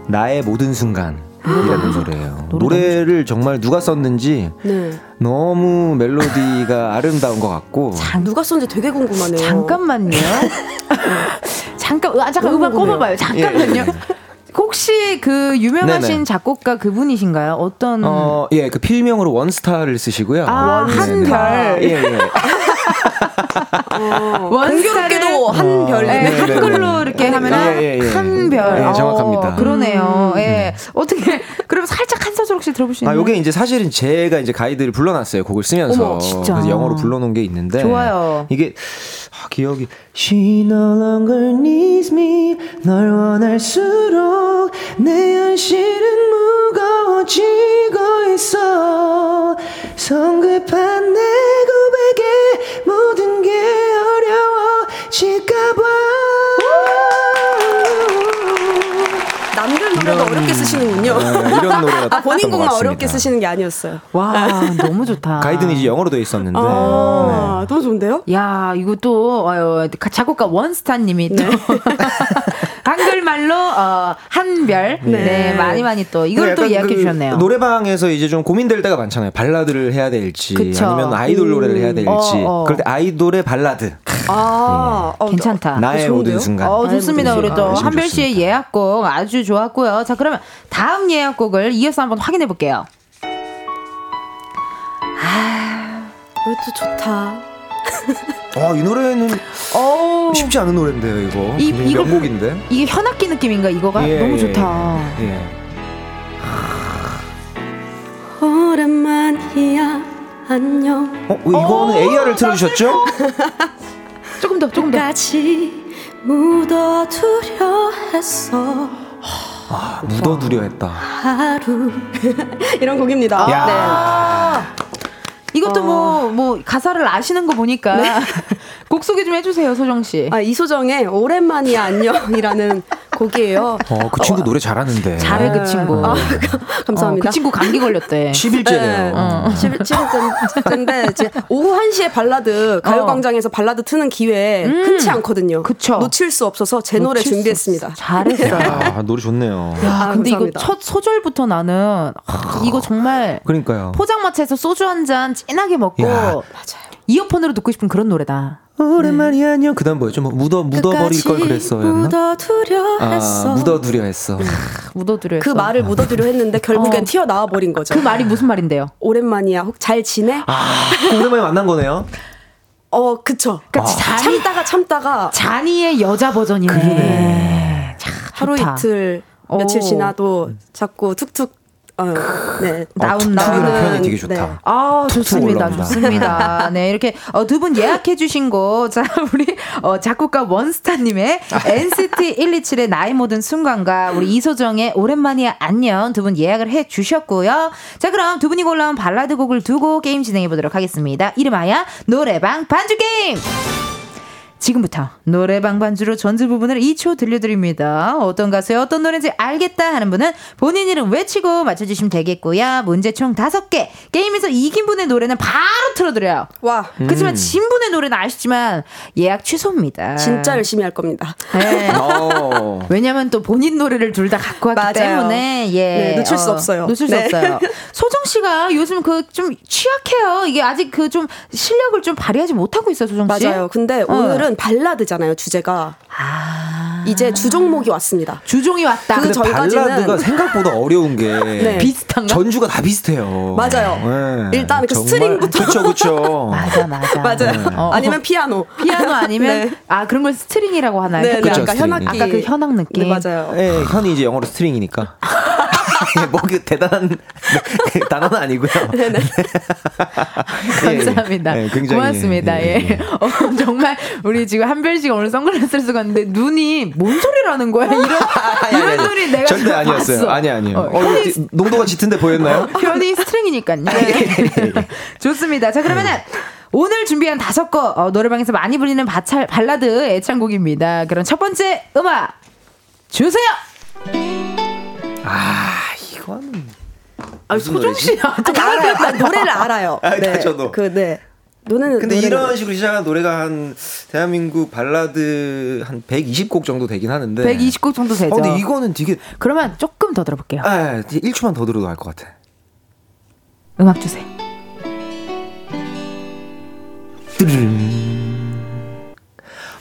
Speaker 6: 나의 모든 순간 이라는 노래예요. 노래를 정말 누가 썼는지
Speaker 7: 네.
Speaker 6: 너무 멜로디가 [LAUGHS] 아름다운 것 같고
Speaker 7: 아, 누가 썼는지 되게 궁금하네요.
Speaker 1: 잠깐만요. [LAUGHS] 잠깐, 아, 잠깐, 음악
Speaker 7: 궁금해요.
Speaker 1: 꼽아봐요. 잠깐만요.
Speaker 6: 예, 예. [LAUGHS]
Speaker 1: 혹시 그 유명하신
Speaker 6: 네네.
Speaker 1: 작곡가 그분이신가요? 어떤.
Speaker 6: 어, 예, 그 필명으로 원스타를 쓰시고요.
Speaker 1: 아,
Speaker 6: 네,
Speaker 1: 한별.
Speaker 6: 네. 예, 예.
Speaker 7: 공교롭게도 한 별이
Speaker 1: 네,
Speaker 6: 네, 네,
Speaker 1: 한글로
Speaker 6: 네.
Speaker 1: 이렇게 하면
Speaker 6: 예, 예, 예.
Speaker 1: 한 별.
Speaker 6: 예, 정확합니다.
Speaker 1: 어, 그러네요. 예. 어떻게, 그럼 살짝 한 소절 혹시 있나요?
Speaker 6: 아, 요게 이제 사실은 제가 이제 가이드를 불러놨어요. 곡을 쓰면서.
Speaker 1: 어머, 진짜.
Speaker 6: 그래서 영어로 불러놓은 게 있는데.
Speaker 1: 좋아요.
Speaker 6: 이게, 아, 기억이. She no longer needs me. 널 원할수록 내 현실은 무거워지고 있어. 성급한 내 어려워질까봐.
Speaker 7: 남들 노래도 어렵게 쓰시는군요.
Speaker 6: 네, 이런 노래가
Speaker 7: 아, 본인 곡만. 어렵게 쓰시는 게 아니었어요.
Speaker 1: 와, 너무 좋다.
Speaker 6: 가이드는 이제 영어로 되어 있었는데.
Speaker 7: 아, 너무 좋은데요?
Speaker 1: 야, 이거 또, 아유, 작곡가 원스타님이 또, [LAUGHS] 한글말로, 어, 한별. 네.
Speaker 7: 네.
Speaker 1: 많이 많이 또, 이걸 또
Speaker 6: 약간
Speaker 1: 예약해
Speaker 6: 그
Speaker 1: 주셨네요.
Speaker 6: 노래방에서 이제 좀 고민될 때가 많잖아요. 발라드를 해야 될지
Speaker 1: 그쵸.
Speaker 6: 아니면 아이돌 노래를 해야 될지.
Speaker 1: 어, 어.
Speaker 6: 그럴 때 아이돌의 발라드.
Speaker 7: 아, 어,
Speaker 1: 괜찮다.
Speaker 6: 나의
Speaker 7: 좋은데요?
Speaker 6: 모든 순간.
Speaker 1: 어, 좋습니다. 우리 또
Speaker 6: 아,
Speaker 1: 한별 씨의. 예약곡 아주 좋았고요. 자, 그러면 다음 예약곡을 이어서 한번 확인해 볼게요.
Speaker 7: 이것도 좋다.
Speaker 6: 어, [LAUGHS] 이 노래는 쉽지 않은 노래인데요, 이거.
Speaker 1: 이- 이거-
Speaker 6: 명곡인데.
Speaker 1: 이게 현악기 느낌인가, 이거가?
Speaker 6: 예,
Speaker 1: 너무
Speaker 6: 예,
Speaker 1: 좋다.
Speaker 6: 예.
Speaker 7: 오랜만이야, 안녕.
Speaker 6: 어, 이거는 AR을 틀어주셨죠? [LAUGHS]
Speaker 1: 조금 더, 조금 더.
Speaker 7: 까지 묻어두려 했어.
Speaker 6: 아, 묻어두려 했다.
Speaker 7: 하루. [LAUGHS] 이런 곡입니다.
Speaker 6: 야.
Speaker 1: 아, 이것도 뭐, 뭐, 가사를 아시는 거 보니까. [LAUGHS] 곡 소개 좀 해주세요, 소정 씨.
Speaker 7: 아, 이소정의 오랜만이야, 안녕이라는 곡이에요.
Speaker 6: 어, 그 친구 노래 잘하는데.
Speaker 1: 잘해, 그 친구.
Speaker 7: 아, 감사합니다.
Speaker 1: 어, 그 친구 감기 걸렸대. [LAUGHS]
Speaker 6: 10일째네요.
Speaker 1: 어.
Speaker 7: 11일째인데 이제 오후 1시에 발라드 가요광장에서 발라드 트는 기회 흔치 않거든요.
Speaker 1: 음. 그쵸.
Speaker 7: 놓칠 수 없어서 제 노래 준비했습니다.
Speaker 1: 잘했어요.
Speaker 6: 아, 노래 좋네요.
Speaker 1: 야,
Speaker 7: 아,
Speaker 1: 근데
Speaker 7: 감사합니다.
Speaker 1: 이거 첫 소절부터 나는 하, 이거 정말
Speaker 6: 그러니까요.
Speaker 1: 포장마차에서 소주 한 잔 진하게 먹고
Speaker 6: 야.
Speaker 7: 맞아요.
Speaker 1: 이어폰으로 듣고 싶은 그런 노래다.
Speaker 6: 오랜만이 안녕. 그 다음 뭐였죠? 뭐 묻어, 묻어버릴 걸 그랬어였나?
Speaker 7: 묻어두려 했어.
Speaker 6: 아, 묻어두려 했어.
Speaker 1: 묻어두려
Speaker 7: 그 말을 묻어두려 했는데 결국엔
Speaker 1: 어.
Speaker 7: 튀어 나와 버린 거죠.
Speaker 1: 그 말이 무슨 말인데요?
Speaker 7: 오랜만이야. 혹 잘 지내?
Speaker 6: 아, 또 오랜만에 만난 거네요.
Speaker 7: 어, 그쵸.
Speaker 1: 그러니까 잔이,
Speaker 7: 참다가 참다가
Speaker 1: 잔이의 여자 버전이네. 참
Speaker 7: 하루
Speaker 1: 좋다.
Speaker 7: 이틀 며칠
Speaker 1: 오.
Speaker 7: 지나도 자꾸 툭툭 어, 네.
Speaker 1: 나온
Speaker 6: 툭
Speaker 1: 나오는
Speaker 6: 되게
Speaker 7: 네.
Speaker 6: 좋다.
Speaker 1: 아, 좋습니다. 좋습니다. [LAUGHS] 네, 이렇게 어, 두 분 예약해 주신 곳. 자, [LAUGHS] 우리 어, 작곡가 원스타님의 NCT 127의 나의 모든 순간과 우리 이소정의 오랜만이야 안녕 두 분 예약을 해 주셨고요. 자, 그럼 두 분이 골라온 발라드 곡을 두고 게임 진행해 보도록 하겠습니다. 이름하여 노래방 반주 게임! 지금부터 노래방 반주로 전주 부분을 2초 들려드립니다. 어떤 가수의 어떤 노래인지 알겠다 하는 분은 본인 이름 외치고 맞춰주시면 되겠고요. 문제 총 5개. 게임에서 이긴 분의 노래는 바로 틀어드려요.
Speaker 7: 와,
Speaker 1: 그렇지만 진 분의 노래는 아시지만 예약 취소입니다.
Speaker 7: 진짜 열심히 할 겁니다.
Speaker 1: 네.
Speaker 6: 어.
Speaker 1: 왜냐면 또 본인 노래를 둘 다 갖고 왔기
Speaker 7: 맞아요.
Speaker 1: 때문에 예
Speaker 7: 네, 놓칠 수 없어요.
Speaker 1: 놓칠 수
Speaker 7: 네.
Speaker 1: 없어요. 소정 씨가 요즘 그 좀 취약해요. 이게 아직 그 좀 실력을 좀 발휘하지 못하고 있어요, 소정 씨.
Speaker 7: 맞아요. 근데
Speaker 1: 어.
Speaker 7: 오늘은 발라드잖아요, 주제가.
Speaker 1: 아.
Speaker 7: 이제 주종목이 왔습니다.
Speaker 1: 주종이 왔다.
Speaker 7: 그 전까지는-
Speaker 6: 발라드가 생각보다 어려운 게 [LAUGHS]
Speaker 7: 네.
Speaker 1: 비슷한가?
Speaker 6: 전주가 다 비슷해요.
Speaker 7: 맞아요.
Speaker 6: 네.
Speaker 7: 일단 그
Speaker 6: 정말-
Speaker 7: string부터.
Speaker 6: 그쵸 그쵸. [LAUGHS]
Speaker 1: 맞아 맞아.
Speaker 7: 맞아요.
Speaker 1: 어.
Speaker 7: 아니면 피아노.
Speaker 1: 피아노 아니면 [LAUGHS]
Speaker 7: 네.
Speaker 1: 아 그런 걸 string이라고 하나요?
Speaker 7: 네, 네,
Speaker 6: 그쵸,
Speaker 7: 아까
Speaker 6: string.
Speaker 7: 현악기.
Speaker 1: 아까 그 현악 느낌.
Speaker 7: 네, 맞아요.
Speaker 6: 예, 현이 이제 영어로 string이니까. [LAUGHS] 대단한 뭐, [LAUGHS] 단어는 아니고요. [LAUGHS]
Speaker 7: 네,
Speaker 6: 예,
Speaker 1: 감사합니다.
Speaker 6: 예, 굉장히,
Speaker 1: 고맙습니다.
Speaker 6: 예,
Speaker 1: 예.
Speaker 6: 예.
Speaker 1: 어, 정말 우리 지금 한별 씨가 오늘 선글라스를 쓰고 왔는데 눈이 뭔 소리를 하는 거야? 이런
Speaker 6: 아니, 아니,
Speaker 1: 이런
Speaker 6: 아니.
Speaker 1: 눈이 내가
Speaker 6: 절대 아니었어요.
Speaker 1: 봤어.
Speaker 6: 아니 아니요.
Speaker 1: 어,
Speaker 6: 어, 이거 농도가 짙은데 보였나요?
Speaker 1: 현이 string이니까요. 좋습니다. 자 그러면은 오늘 준비한 다섯 곡 어, 노래방에서 많이 불리는 바찰, 발라드 애창곡입니다. 그럼 첫 번째 음악 주세요.
Speaker 6: 아 이거는
Speaker 1: 아, 소정 씨,
Speaker 7: 아니, 알아요. 아, 노래를 알아요.
Speaker 6: 아,
Speaker 7: 네.
Speaker 6: 저도.
Speaker 7: 그, 네. 노래는
Speaker 6: 근데
Speaker 7: 노래는
Speaker 6: 이런 식으로 시작한 노래가 한 대한민국 발라드 한 120곡 정도 되긴 하는데.
Speaker 1: 120곡 정도 되죠.
Speaker 6: 어, 근데 이거는 되게
Speaker 1: 그러면 조금 더 들어볼게요.
Speaker 6: 아, 1초만 더 들어도 알 것 같아.
Speaker 1: 음악 주세요.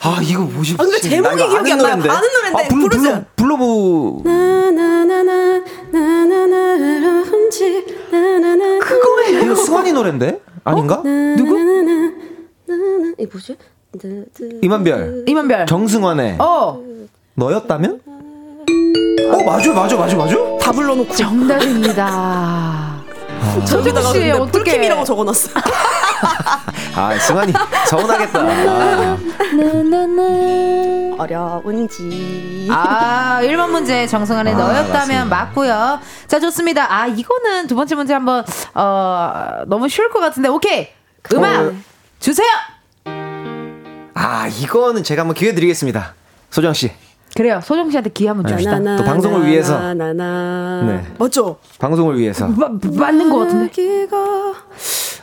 Speaker 6: 아 이거 뭐지?
Speaker 7: 아, 근데 제목이 기억이 안 나요. 아는 노래인데
Speaker 6: 아, 불러. 불러 불러보.
Speaker 7: 나나나나 나나나나 훔치 나나나
Speaker 6: 그거예요. 이거 수환이 노래인데 아닌가?
Speaker 7: 누구? 나나나 이 뭐지?
Speaker 6: 이만별,
Speaker 1: 이만별.
Speaker 6: 정승환의
Speaker 1: 어,
Speaker 6: 너였다면? 어 맞아 맞아 맞아 맞아.
Speaker 7: 다 불러놓고
Speaker 1: 정답입니다.
Speaker 7: 저기다가
Speaker 1: 씨,
Speaker 7: 근데
Speaker 1: 어떡해.
Speaker 7: 꿀킴이라고 적어놨어. [LAUGHS]
Speaker 6: 아 승환이 서운하겠다. 아, [LAUGHS]
Speaker 7: 어려운지.
Speaker 1: 아, 1번 문제 정승환의
Speaker 6: 아,
Speaker 1: 너였다면
Speaker 6: 맞습니다.
Speaker 1: 맞고요. 자, 좋습니다. 아, 이거는 두 번째 문제 한번 어, 너무 쉬울 것 같은데. 오케이. 음악
Speaker 6: 어.
Speaker 1: 주세요.
Speaker 6: 아 이거는 제가 한번 기회 드리겠습니다. 소정 씨.
Speaker 1: 그래요. 소정 씨한테 기회 한번 줍시다.
Speaker 6: 또 방송을 위해서.
Speaker 7: 나나.
Speaker 6: 네.
Speaker 7: 맞죠?
Speaker 6: 방송을 위해서.
Speaker 1: 마- 맞는 것 같은데.
Speaker 7: 기가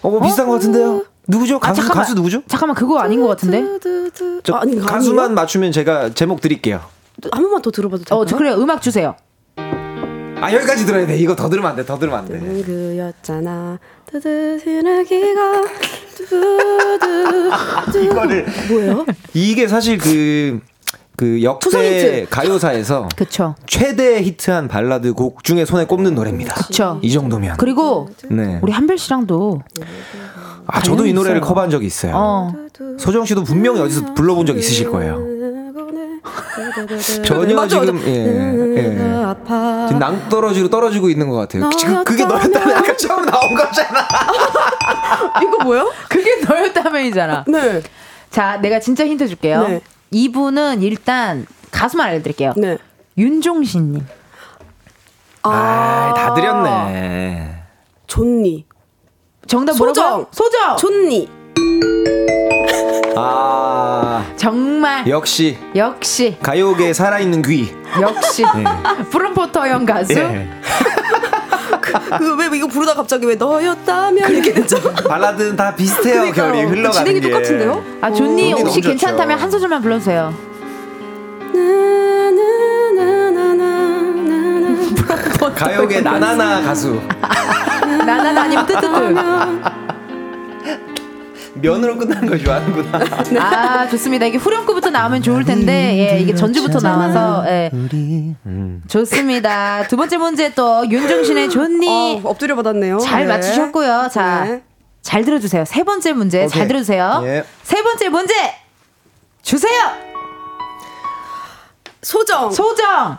Speaker 6: 어, 뭐 비슷한 것 같은데요? 누구죠? 가수,
Speaker 1: 잠깐만.
Speaker 6: 가수 누구죠?
Speaker 1: 잠깐만, 그거 아닌 것 같은데.
Speaker 7: 두두두.
Speaker 6: 저
Speaker 7: 아, 아니, 가수만
Speaker 6: 가수만 맞추면 제가 제목 드릴게요.
Speaker 7: 한 번만 더 들어봐도 될까요?
Speaker 1: 어, 저 그래요. 음악 주세요.
Speaker 6: 아 여기까지 들어야 돼. 이거 더 들으면 안 돼. 더 들으면 안 돼.
Speaker 7: 그였잖아. 두두두나기가 두두. [LAUGHS]
Speaker 6: 이거를
Speaker 7: 뭐예요?
Speaker 6: 이게 사실 그, 그 역대. 가요사에서 [LAUGHS]
Speaker 1: 그쵸.
Speaker 6: 최대 히트한 발라드 곡 중에 손에 꼽는 노래입니다.
Speaker 1: 그쵸.
Speaker 6: 이 정도면.
Speaker 1: 그리고
Speaker 6: 네.
Speaker 1: 우리 한별 씨랑도
Speaker 6: 아 저도 이 노래를
Speaker 1: 있어요.
Speaker 6: 커버한 적이 있어요.
Speaker 1: 어,
Speaker 6: 소정 씨도 분명히 어디서 불러본 적 있으실 거예요. [LAUGHS] 전혀
Speaker 7: 맞아,
Speaker 6: 지금
Speaker 7: 맞아.
Speaker 6: 예, 예. 지금 낭떠러지로 떨어지고 있는 것 같아요. 지금 그게 너였다면 약간 처음 나온 거잖아. [LAUGHS]
Speaker 7: 이거 뭐요?
Speaker 1: 그게 너였다면이잖아.
Speaker 7: 네.
Speaker 1: 자, 내가 진짜 힌트 줄게요.
Speaker 7: 네.
Speaker 1: 이분은 일단 가수만 알려드릴게요.
Speaker 7: 네.
Speaker 1: 윤종신님.
Speaker 6: 아, 다 드렸네.
Speaker 7: 존니.
Speaker 1: 정답
Speaker 7: 소정.
Speaker 1: 뭐라고? 소정.
Speaker 7: 존니.
Speaker 6: 아,
Speaker 1: 정말
Speaker 6: 역시
Speaker 1: 역시
Speaker 6: 가요계 살아있는 귀.
Speaker 1: 역시 프롬포터형 가수.
Speaker 6: 예.
Speaker 7: 그왜 이거 부르다 갑자기 왜 너였다면 이렇게 됐죠?
Speaker 6: 발라드는 다 비슷해요.
Speaker 7: 그러니까요.
Speaker 6: 결이 흘러가는
Speaker 7: 진행이
Speaker 6: 게.
Speaker 7: 똑같은데요?
Speaker 1: 아 존니 혹시
Speaker 6: 좋죠.
Speaker 1: 괜찮다면 한 소절만 불러주세요.
Speaker 6: 가요계 나나나 가수.
Speaker 1: 나나나 아니면 뜨뜨뜨.
Speaker 6: 면으로 끝나는 걸 좋아하는구나. [LAUGHS]
Speaker 1: 아 좋습니다. 이게 후렴구부터 나오면 좋을 텐데 예 이게 전주부터 나와서 예 좋습니다. 두 번째 문제 또 윤종신의 존니
Speaker 7: 어, 엎드려 받았네요.
Speaker 1: 잘
Speaker 7: 네.
Speaker 1: 맞추셨고요. 자.
Speaker 7: 네.
Speaker 1: 잘 들어주세요. 세 번째 문제 잘
Speaker 6: 오케이.
Speaker 1: 들어주세요.
Speaker 6: 예.
Speaker 1: 세 번째 문제 주세요.
Speaker 7: 소정.
Speaker 1: 소정.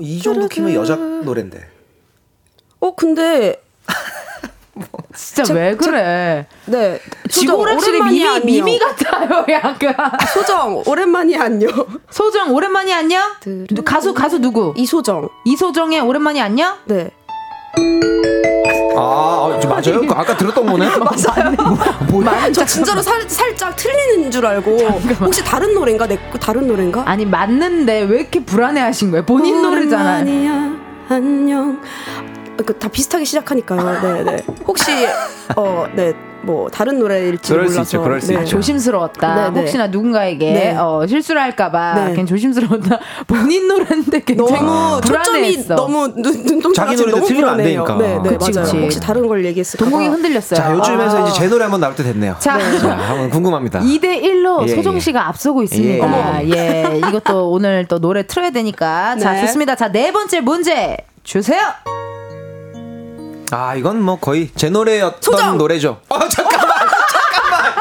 Speaker 6: 이 정도 키면 여자 노래인데.
Speaker 7: 어 근데
Speaker 1: 진짜
Speaker 7: 제-
Speaker 1: 왜 그래?
Speaker 7: 네. 소정
Speaker 1: 지고락실의
Speaker 7: 오랜만이
Speaker 1: 미미. 미미 같아요. 약간 [LAUGHS]
Speaker 7: 소정 오랜만이 안녕.
Speaker 1: 소정 오랜만이 안녕. 누- 가수 가수 누구?
Speaker 7: 이소정.
Speaker 1: 이소정의 오랜만이 안녕.
Speaker 7: 네.
Speaker 6: 아, 아, 저 맞아요? 그 아까 들었던 거네? [LAUGHS]
Speaker 7: 맞아요. [LAUGHS] 저 진짜로 살, 살짝 틀리는 줄 알고 혹시 다른 노래인가? 내거 다른 노래인가?
Speaker 1: 아니 맞는데 왜 이렇게 불안해하신 거예요? 본인 노래잖아요.
Speaker 7: 오랜만이야, 안녕. 그 다 비슷하게 시작하니까요. 네, 네. 혹시 어, 네. 뭐 다른 노래일지
Speaker 6: 그럴 수
Speaker 7: 몰라서.
Speaker 6: 있죠, 그럴 수
Speaker 7: 네.
Speaker 6: 있죠.
Speaker 1: 조심스러웠다.
Speaker 7: 네, 네.
Speaker 1: 혹시나 누군가에게
Speaker 7: 네.
Speaker 1: 어, 실수를 할까봐
Speaker 7: 네.
Speaker 1: 그냥 조심스러웠다. [LAUGHS] 본인 노래인데 굉장히
Speaker 7: 너무 초점이
Speaker 1: 불안해했어.
Speaker 7: 너무 눈, 눈동자가
Speaker 6: 자기
Speaker 7: 지금
Speaker 6: 노래도
Speaker 7: 너무
Speaker 6: 틀리면 안
Speaker 7: 불안해요.
Speaker 6: 되니까.
Speaker 7: 네, 네,
Speaker 1: 그치,
Speaker 7: 맞아요.
Speaker 1: 그치.
Speaker 7: 혹시 다른 걸 얘기했을까?
Speaker 1: 동공이 흔들렸어요.
Speaker 6: 자, 요즘에서
Speaker 1: 아.
Speaker 6: 이제 제 노래 한번 나올 때 됐네요.
Speaker 1: 자,
Speaker 6: 자, 한번 궁금합니다.
Speaker 1: 2대 1로
Speaker 6: 예,
Speaker 1: 소정
Speaker 6: 예.
Speaker 1: 씨가 앞서고 있습니다.
Speaker 6: 예.
Speaker 1: 예, 이것도 오늘 또 노래 틀어야 되니까. 자,
Speaker 7: 네.
Speaker 1: 좋습니다. 자, 네 번째 문제 주세요.
Speaker 6: 아, 이건 뭐 거의 제 노래였던
Speaker 7: 소정!
Speaker 6: 노래죠. 아, 잠깐만! [LAUGHS] 잠깐만!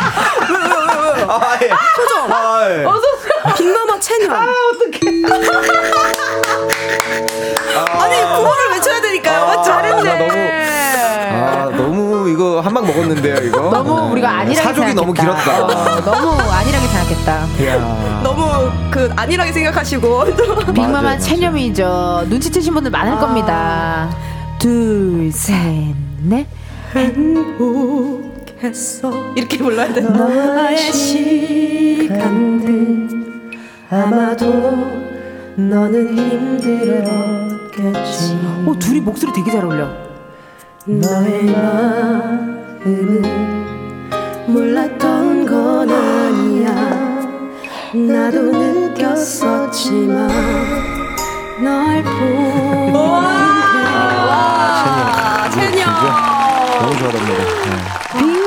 Speaker 6: 왜, 왜, 왜, 왜? 아, 예.
Speaker 7: 소정.
Speaker 6: 아, 예.
Speaker 7: 빅마마 채널. 아, 어떡해. [LAUGHS] 아니, 그거를 외쳐야 되니까요.
Speaker 6: 아,
Speaker 7: 맞죠?
Speaker 6: 나 너무, 아, 너무 이거 한 방 먹었는데요, 이거.
Speaker 1: 너무 우리가 안일하게
Speaker 6: 사족이 너무
Speaker 1: 생각했다.
Speaker 6: 길었다.
Speaker 1: 어, 너무 안일하게 생각했다.
Speaker 6: 이야.
Speaker 7: 너무 그 안일하게 생각하시고 [LAUGHS]
Speaker 1: 빅마마. 체념이죠. 눈치채신 분들 많을
Speaker 7: 아.
Speaker 1: 겁니다. 둘, 셋, 넷.
Speaker 7: 행복했어. 이렇게 불러야 돼. 너의 시간들 아마도 너는 힘들었겠지.
Speaker 1: 어, 둘이 목소리 되게 잘 어울려.
Speaker 7: 너의 마음은 몰랐던 건 아니야. 나도 느꼈었지만 널 보는
Speaker 6: 너무 좋아합니다.
Speaker 1: 빅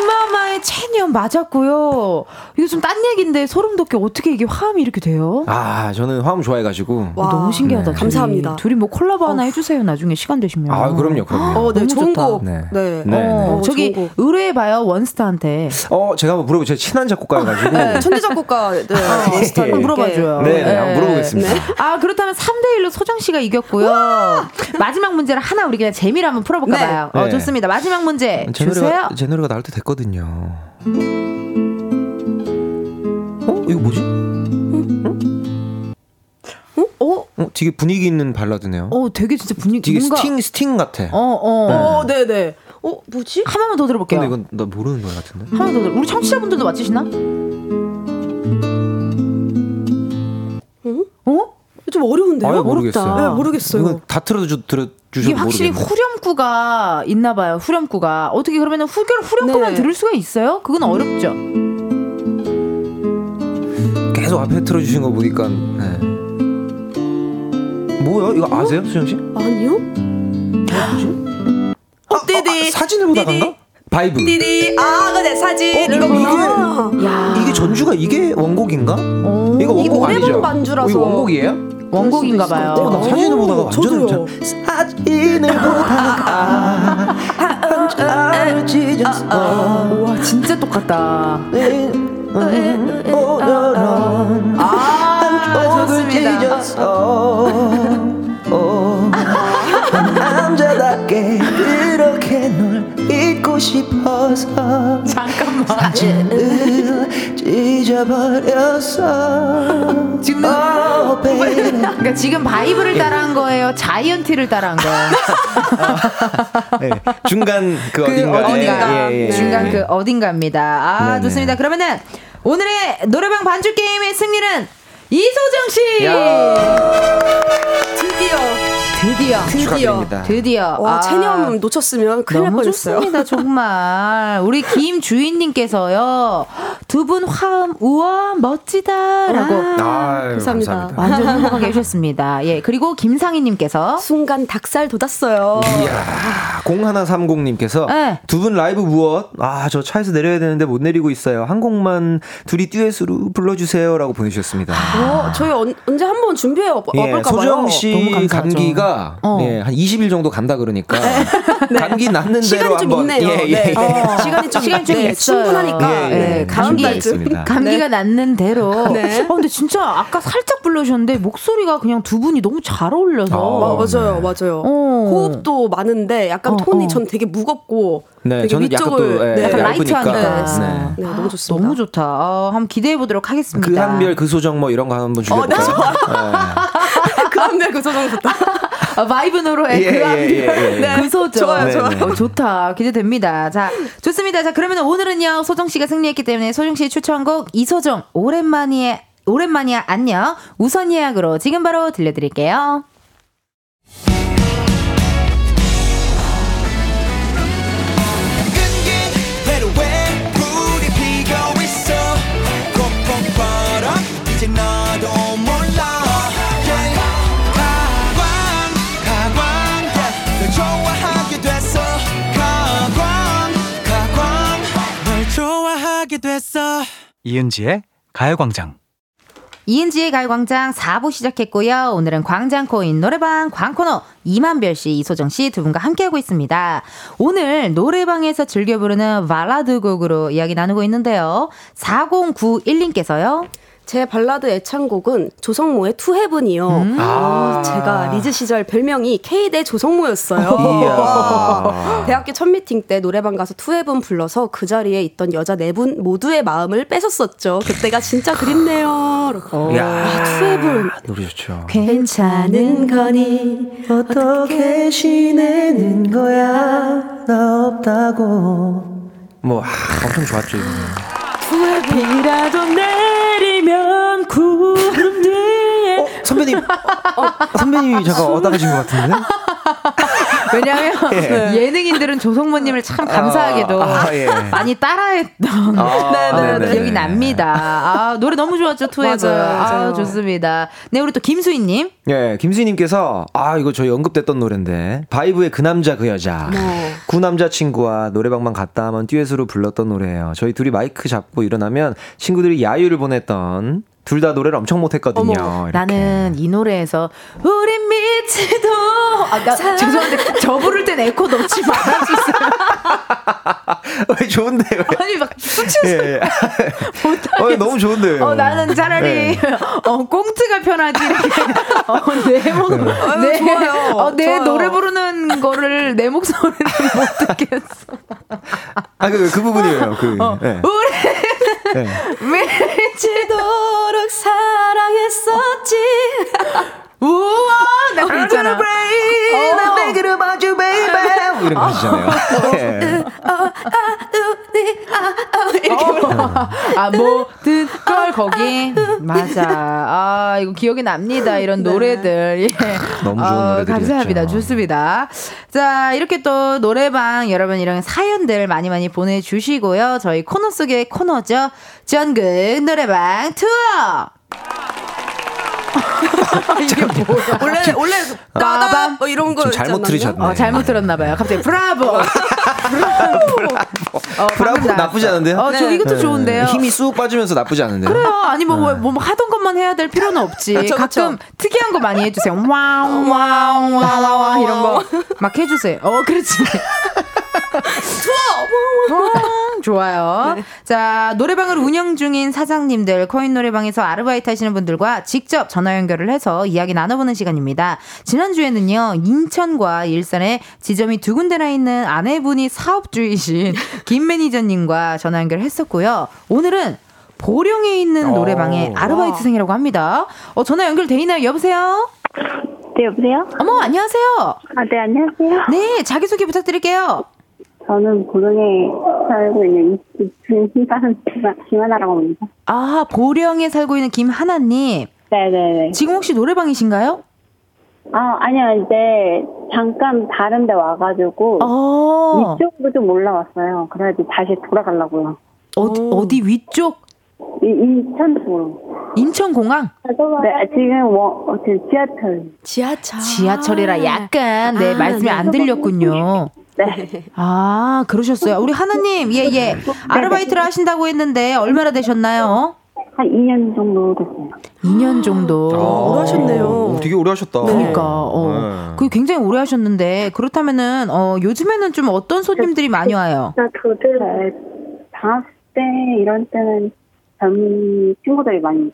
Speaker 1: 마마의 체녀 맞았고요. 이거 좀 딴 얘기인데 소름 돋게 어떻게 이게 화음이 이렇게 돼요?
Speaker 6: 아, 저는 화음 좋아해가지고.
Speaker 1: 어, 너무 신기하다.
Speaker 6: 네.
Speaker 1: 둘이.
Speaker 7: 감사합니다.
Speaker 1: 둘이 뭐 콜라보 하나 해주세요. 나중에 시간 되시면.
Speaker 6: 아, 그럼요, 그럼요.
Speaker 7: 어, 네,
Speaker 1: 너무
Speaker 7: 좋은
Speaker 1: 좋다.
Speaker 7: 곡.
Speaker 6: 네.
Speaker 7: 네.
Speaker 6: 네,
Speaker 1: 어,
Speaker 7: 네.
Speaker 1: 저기 의뢰해봐요 원스타한테.
Speaker 6: 어, 제가 한번 물어보죠. 제가 친한 작곡가여가지고.
Speaker 7: 네, 천재 작곡가 네, 원스타
Speaker 6: 예.
Speaker 1: 한번 물어봐줘요.
Speaker 6: 네, 네, 한번 물어보겠습니다.
Speaker 1: 아 그렇다면 3대 1로 소정 씨가 이겼고요. 마지막 문제를 하나 우리 그냥 재미로 한번 풀어볼까
Speaker 7: 네.
Speaker 1: 봐요. 어,
Speaker 6: 네.
Speaker 1: 좋습니다. 마지막 문제
Speaker 6: 제
Speaker 1: 주세요.
Speaker 6: 노래가, 제 노래가 나올 때 됐거든요. 어? 이거 뭐지?
Speaker 1: 어?
Speaker 6: 어, 되게 분위기 있는 발라드네요.
Speaker 1: 어, 되게 진짜 분위기
Speaker 6: 되게
Speaker 1: 뭔가
Speaker 6: 스팅, 스팅 같아.
Speaker 1: 어, 어.
Speaker 7: 어, 네, 네. 어, 뭐지?
Speaker 1: 한 번만 더 들어볼게요.
Speaker 6: 근데 이건 나 모르는 노래 같은데?
Speaker 1: 한 번 더 들어. 우리 청취자분들도 맞히시나? 어?
Speaker 7: 좀 어려운데요?
Speaker 6: 아예 모르겠어요.
Speaker 7: 네, 모르겠어요.
Speaker 6: 다 틀어주, 들어주셔도
Speaker 1: 이게 확실히
Speaker 6: 모르겠네.
Speaker 1: 후렴구가 있나 봐요. 후렴구가. 어떻게 그러면 후렴, 후렴구만
Speaker 7: 네.
Speaker 1: 들을 수가 있어요? 그건 어렵죠.
Speaker 6: 계속 앞에 틀어주신 거 보니까 네. 뭐야? 이거 아세요, 소정 씨?
Speaker 7: 아니요?
Speaker 6: 어,
Speaker 7: 띠디.
Speaker 6: 아, 사진을 보다간가?
Speaker 7: 띠디.
Speaker 6: 바이브.
Speaker 7: 띠디. 아, 그네 사진.
Speaker 6: 어,
Speaker 7: 이거구나.
Speaker 1: 야.
Speaker 6: 이게 전주가 이게 원곡인가?
Speaker 1: 어.
Speaker 6: 이거
Speaker 7: 이게
Speaker 6: 원곡 아니죠?
Speaker 7: 반주라서.
Speaker 6: 어, 이거 원곡이에요?
Speaker 1: 원곡인가 봐요.
Speaker 6: 어, 나 사진을 보다가 완전
Speaker 7: 저도요.
Speaker 6: 사진을 보다가 한참 찢었어
Speaker 1: 와, 진짜 똑같다.
Speaker 6: 오늘은
Speaker 1: 아,
Speaker 6: 한쪽을
Speaker 1: 좋습니다.
Speaker 6: 찢었어 어, 남자답게 그렇게 널 잊고 싶어서
Speaker 1: 잠깐만.
Speaker 6: 사진을 찢어버렸어
Speaker 1: 지금
Speaker 6: oh, [LAUGHS] baby.
Speaker 1: 그러니까 지금 바이브를 따라한 거예요? 자이언티를 따라한 거예요? [LAUGHS]
Speaker 6: 네, 중간 그,
Speaker 1: 그
Speaker 6: 어딘가
Speaker 1: 어딘가.
Speaker 6: 예, 예, 예.
Speaker 1: 중간 그 어딘가입니다. 아,
Speaker 6: 네네.
Speaker 1: 좋습니다. 그러면은 오늘의 노래방 반주 게임의 승리는 이소정 씨!
Speaker 7: 드디어.
Speaker 1: 드디어.
Speaker 7: 드디어.
Speaker 1: 드디어.
Speaker 7: 와,
Speaker 1: 아,
Speaker 7: 체념 놓쳤으면 큰일 날 뻔했어요.
Speaker 1: 좋습니다, 정말. 우리 김 주인님께서요, 두 분 화음, 우와, 멋지다라고.
Speaker 6: 아유,
Speaker 7: 감사합니다.
Speaker 6: 감사합니다.
Speaker 1: 완전 행복하게 해주셨습니다. 예, 그리고 김상희님께서,
Speaker 7: 순간 닭살 돋았어요.
Speaker 6: 이야, 0130님께서
Speaker 1: 네.
Speaker 6: 두분 라이브 무엇? 아, 저 차에서 내려야 되는데 못 내리고 있어요. 한 곡만 둘이 듀엣으로 불러주세요라고 보내주셨습니다.
Speaker 7: 어, 저희 언, 언제 한번 준비해 와-
Speaker 6: 예,
Speaker 7: 와볼까 봐요.
Speaker 6: 소정 씨
Speaker 1: 감사하죠.
Speaker 6: 감기가
Speaker 1: 어.
Speaker 6: 예, 한 20일 정도 간다 그러니까 [LAUGHS] 감기 낫는 대로
Speaker 7: 시간이 좀
Speaker 6: 한번
Speaker 7: 있네요.
Speaker 6: 예, 예,
Speaker 7: 네.
Speaker 6: 예.
Speaker 7: 어, [LAUGHS] 시간이 좀,
Speaker 1: 시간이 좀
Speaker 7: 네,
Speaker 1: 있어요.
Speaker 7: 충분하니까.
Speaker 6: 예, 예.
Speaker 7: 네, 다음
Speaker 1: 감기. [LAUGHS] 감기가 낫는 대로.
Speaker 7: 네.
Speaker 1: 어, 근데 진짜 아까 살짝 불러주셨는데 목소리가 그냥 두 분이 너무 잘 어울려서.
Speaker 6: 어.
Speaker 7: 마- 맞아요, 맞아요.
Speaker 1: 어.
Speaker 7: 호흡도 많은데 약간
Speaker 1: 어,
Speaker 7: 톤이
Speaker 1: 어.
Speaker 7: 전 되게 무겁고
Speaker 6: 네,
Speaker 7: 되게
Speaker 6: 저는 약간
Speaker 7: 위쪽을
Speaker 6: 또, 예,
Speaker 7: 네,
Speaker 1: 약간
Speaker 6: 얇으니까.
Speaker 1: 라이트하니까.
Speaker 6: 네.
Speaker 7: 네, 너무 좋습니다.
Speaker 1: 너무 좋다. 어, 한번 기대해 보도록 하겠습니다.
Speaker 6: 그 한별 그 소정 뭐 이런 거 한번
Speaker 7: 어, 네,
Speaker 6: 줄여볼까요?
Speaker 7: 그 한별 그 소정 좋다.
Speaker 1: 아, 바이브 노로의
Speaker 6: 예,
Speaker 1: 그
Speaker 6: 예,
Speaker 1: 한별
Speaker 6: 예, 예.
Speaker 7: 네.
Speaker 1: 그 소정.
Speaker 7: 좋아요,
Speaker 6: 네,
Speaker 7: 좋아요.
Speaker 6: 네.
Speaker 1: 어, 좋다. 기대됩니다. 자, 좋습니다. 자, 그러면 오늘은요, 소정 씨가 승리했기 때문에 소정 씨의 추천곡 이소정, 오랜만이에, 오랜만이야, 안녕. 우선 예약으로 지금 바로 들려드릴게요.
Speaker 5: 회로에 불이 피고 있어 꼭꼭 벌어 이제 너 하게 됐어
Speaker 8: 이은지의 가요광장.
Speaker 1: 이은지의 가요광장 4부 시작했고요. 오늘은 광장코인 노래방 광코너 이만별 씨, 이소정 씨 두 분과 함께하고 있습니다. 오늘 노래방에서 즐겨 부르는 발라드 곡으로 이야기 나누고 있는데요. 4091님께서요.
Speaker 7: 제 발라드 애창곡은 조성모의 To Heaven이요.
Speaker 1: 음.
Speaker 6: 아.
Speaker 7: 제가 리즈 시절 별명이 K대 조성모였어요. [LAUGHS] [LAUGHS] 대학교 첫 미팅 때 노래방 가서 To Heaven 불러서 그 자리에 있던 여자 네 분 모두의 마음을 뺏었었죠. 그때가 진짜 그립네요. 이러고.
Speaker 6: 야,
Speaker 7: To Heaven.
Speaker 6: 노래 좋죠.
Speaker 7: 괜찮은 거니
Speaker 6: 어떻게 지내는 거야? 나 없다고. 뭐 아, 엄청 좋았죠.
Speaker 1: 비라 도 내리면 구름 뒤에
Speaker 6: 어, 선배님. 어, 선배님이 잠깐 얻어가신 것 같은데? [LAUGHS] [LAUGHS]
Speaker 1: 왜냐하면
Speaker 6: 예.
Speaker 1: 예능인들은 조성모님을 참 감사하게도
Speaker 6: 아, 아, 예.
Speaker 1: 많이 따라했던
Speaker 6: 아, [LAUGHS]
Speaker 1: 네,
Speaker 6: 네네.
Speaker 1: 기억이 납니다. 아, 노래 너무 좋았죠.
Speaker 7: 맞아요,
Speaker 1: 아. 좋습니다. 네, 우리 또 김수희님.
Speaker 6: 예, 김수희님께서 아 이거 저희 언급됐던 노래인데 바이브의 그 남자 그 여자
Speaker 7: 네.
Speaker 6: 구 남자 친구와 노래방만 갔다 하면 듀엣으로 불렀던 노래예요. 저희 둘이 마이크 잡고 일어나면 친구들이 야유를 보냈던 둘 다 노래를 엄청 못했거든요.
Speaker 1: 나는 이 노래에서 우린 미치도 아, 나, 죄송한데 저 부를 땐 에코 넣지 말아주세요. [LAUGHS]
Speaker 6: 왜 좋은데 왜?
Speaker 1: 아니 막 수치스
Speaker 6: 예, 예. [LAUGHS]
Speaker 1: 못하겠어.
Speaker 6: 어, 너무 좋은데요.
Speaker 1: 어, 나는 차라리
Speaker 6: 네.
Speaker 1: 어, 꽁트가 편하지 어, 내 목, 내,
Speaker 7: 좋아요.
Speaker 1: 어, 내
Speaker 7: 좋아요.
Speaker 1: 노래 부르는 거를 내 목소리를 못 듣겠어.
Speaker 6: 아, 그, 그 부분이에요. 그.
Speaker 1: 어,
Speaker 6: 예.
Speaker 1: 우리
Speaker 6: 예.
Speaker 7: 미치도록 사랑했었지.
Speaker 1: 우와 나 그거 있잖아.
Speaker 6: I'm thinking about you, baby. 뭐 [LAUGHS] 이런 거 하시잖아요. 예.
Speaker 1: 아 모든 걸 거기 맞아. 아 이거 기억이 납니다. 이런 노래들. 예.
Speaker 6: 너무 좋은 노래들이었죠.
Speaker 1: 감사합니다. 좋습니다. 자 이렇게 또 노래방 여러분 이런 사연들 많이 많이 보내주시고요. 저희 코너 속의 코너죠. 전국 노래방 투어. [LAUGHS] 이게 뭐야?
Speaker 7: 원래 원래 까다 뭐 이런
Speaker 6: 거좀 잘못? 들으셨네.
Speaker 1: 어, 잘못 들었나 봐요. 갑자기 브라보. [LAUGHS] 브라보. 어,
Speaker 6: 브라보. 나쁘지 않은데요?
Speaker 1: 어, 저
Speaker 7: 네.
Speaker 1: 이것도
Speaker 6: 예.
Speaker 1: 좋은데요.
Speaker 6: 힘이 쑥 빠지면서 나쁘지 않은데요?
Speaker 1: 그래요. 아니 뭐, 뭐, 뭐 하던 것만 해야 될 필요는 없지.
Speaker 7: 그쵸,
Speaker 1: 가끔
Speaker 7: 그쵸.
Speaker 1: 특이한 거 많이 해주세요. [LAUGHS] wow wow wow wow 이런 거 막 해주세요. 어 그렇지. 투어. 좋아요. 자 노래방을 운영 중인 사장님들 코인 노래방에서 아르바이트 하시는 분들과 직접 전화 연결을 해서 이야기 나눠보는 시간입니다. 지난 주에는요 인천과 일산에 지점이 두 군데나 있는 아내분이 사업주이신 [LAUGHS] 김 매니저님과 전화 연결했었고요. 오늘은 보령에 있는
Speaker 6: 오.
Speaker 1: 노래방의 아르바이트생이라고 합니다. 어, 전화 연결돼 있나요? 여보세요?
Speaker 4: 네, 여보세요?
Speaker 1: 어머, 안녕하세요.
Speaker 4: 아, 네, 안녕하세요.
Speaker 1: 네, 자기소개 부탁드릴게요.
Speaker 4: 저는 보령에 살고 있는 김하나라고 합니다.
Speaker 1: 아, 보령에 살고 있는 김하나님.
Speaker 4: 네네네.
Speaker 1: 지금 혹시 노래방이신가요?
Speaker 4: 아, 아니요, 이제 잠깐 다른 데 와가지고
Speaker 1: 어,
Speaker 4: 이쪽으로 좀 올라왔어요. 그래야지 다시 돌아가려고요.
Speaker 1: 어, 어디 위쪽?
Speaker 4: 이, 인천 쪽으로.
Speaker 1: 인천공항?
Speaker 4: 네, 지금 워, 어, 지금 지하철.
Speaker 7: 지하철.
Speaker 1: 지하철이라 약간, 네,
Speaker 7: 아,
Speaker 1: 말씀이
Speaker 7: 네.
Speaker 1: 안 들렸군요.
Speaker 4: 네.
Speaker 1: 아, 그러셨어요. 우리 하나님, 예, 예. 아르바이트를 하신다고 했는데, 얼마나 되셨나요?
Speaker 4: 한 2년 정도 됐어요.
Speaker 1: 2년 정도.
Speaker 6: 아,
Speaker 7: 오래 하셨네요.
Speaker 6: 되게 오래 하셨다.
Speaker 1: 그러니까 어.
Speaker 6: 네.
Speaker 1: 그 굉장히 오래 하셨는데 그렇다면은 어 요즘에는 좀 어떤 손님들이 많이 와요?
Speaker 4: 나 저들 방학 때 이런 때는 젊은 친구들이 많이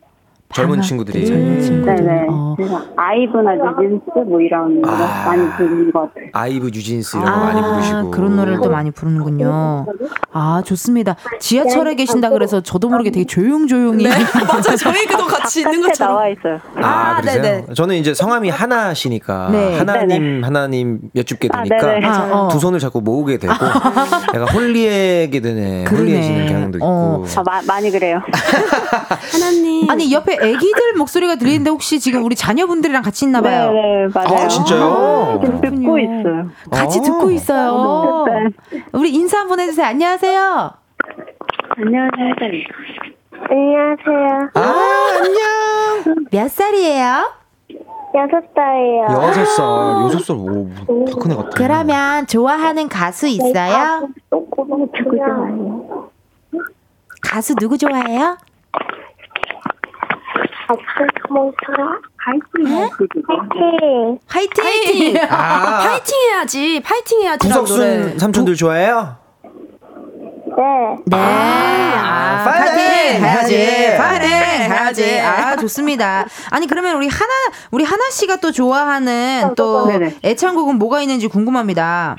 Speaker 6: 젊은
Speaker 1: 방학
Speaker 6: 친구들이.
Speaker 1: 때 젊은 친구들.
Speaker 4: 네네.
Speaker 1: 어.
Speaker 4: 그래서 아이브나 뉴진스 뭐 이런 거
Speaker 6: 아.
Speaker 4: 많이 부르는 것 같아요.
Speaker 6: 아이브 뉴진스 이런 거 많이 부르시고.
Speaker 1: 그런 노래를 또 많이 부르는군요. 아 좋습니다. 지하철에 계신다 그래서 저도 모르게 되게 조용조용히.
Speaker 7: 네, [LAUGHS] 맞아. 저희도 같이 있는 것처럼.
Speaker 4: 나와 있어요.
Speaker 6: 아,
Speaker 7: 아,
Speaker 6: 그러세요?
Speaker 7: 네네.
Speaker 6: 저는 이제 성함이 하나시니까
Speaker 1: 네.
Speaker 6: 하나님 하나님 여쭙게
Speaker 4: 아,
Speaker 6: 되니까
Speaker 4: 네네.
Speaker 1: 아, 어.
Speaker 6: 두 손을 잡고 모으게 되고 [LAUGHS] 약간 홀리에게 되네.
Speaker 1: 그러네.
Speaker 6: 홀리해지는 경향도 있고.
Speaker 1: 어.
Speaker 4: 아, 마, 많이 그래요. [LAUGHS]
Speaker 7: 하나님.
Speaker 1: 아니 옆에 아기들 목소리가 들리는데 혹시 지금 우리 자녀분들이랑 같이 있나 봐요.
Speaker 4: 네 네, 맞아요.
Speaker 6: 아, 진짜요?
Speaker 4: 지금 듣고 있어요.
Speaker 1: 같이
Speaker 6: 어.
Speaker 1: 듣고 있어요.
Speaker 4: 네.
Speaker 1: 우리 인사 한번 해주세요. 안녕하세요.
Speaker 4: 안녕하세요. 안녕하세요.
Speaker 6: 아, 안녕.
Speaker 1: 몇 살이에요?
Speaker 4: 여섯 살이에요.
Speaker 6: 여섯 살, 여섯 살, 오, 다큰 애 같아.
Speaker 1: 그러면 좋아하는 가수 있어요?
Speaker 4: 누구 좋아해요? 파이팅!
Speaker 1: 화이팅!
Speaker 7: 파이팅!
Speaker 6: 아,
Speaker 7: 파이팅 해야지. 파이팅 해야지.
Speaker 6: 부석순 삼촌들 좋아해요?
Speaker 4: 네.
Speaker 1: 네. 아,
Speaker 6: 파이팅!
Speaker 1: 파이팅! 해야지. 파이팅! 해야지. 아, 좋습니다. 아니, 그러면 우리 하나, 우리 하나 씨가 또 좋아하는 또
Speaker 4: 네네.
Speaker 1: 애창곡은 뭐가 있는지 궁금합니다.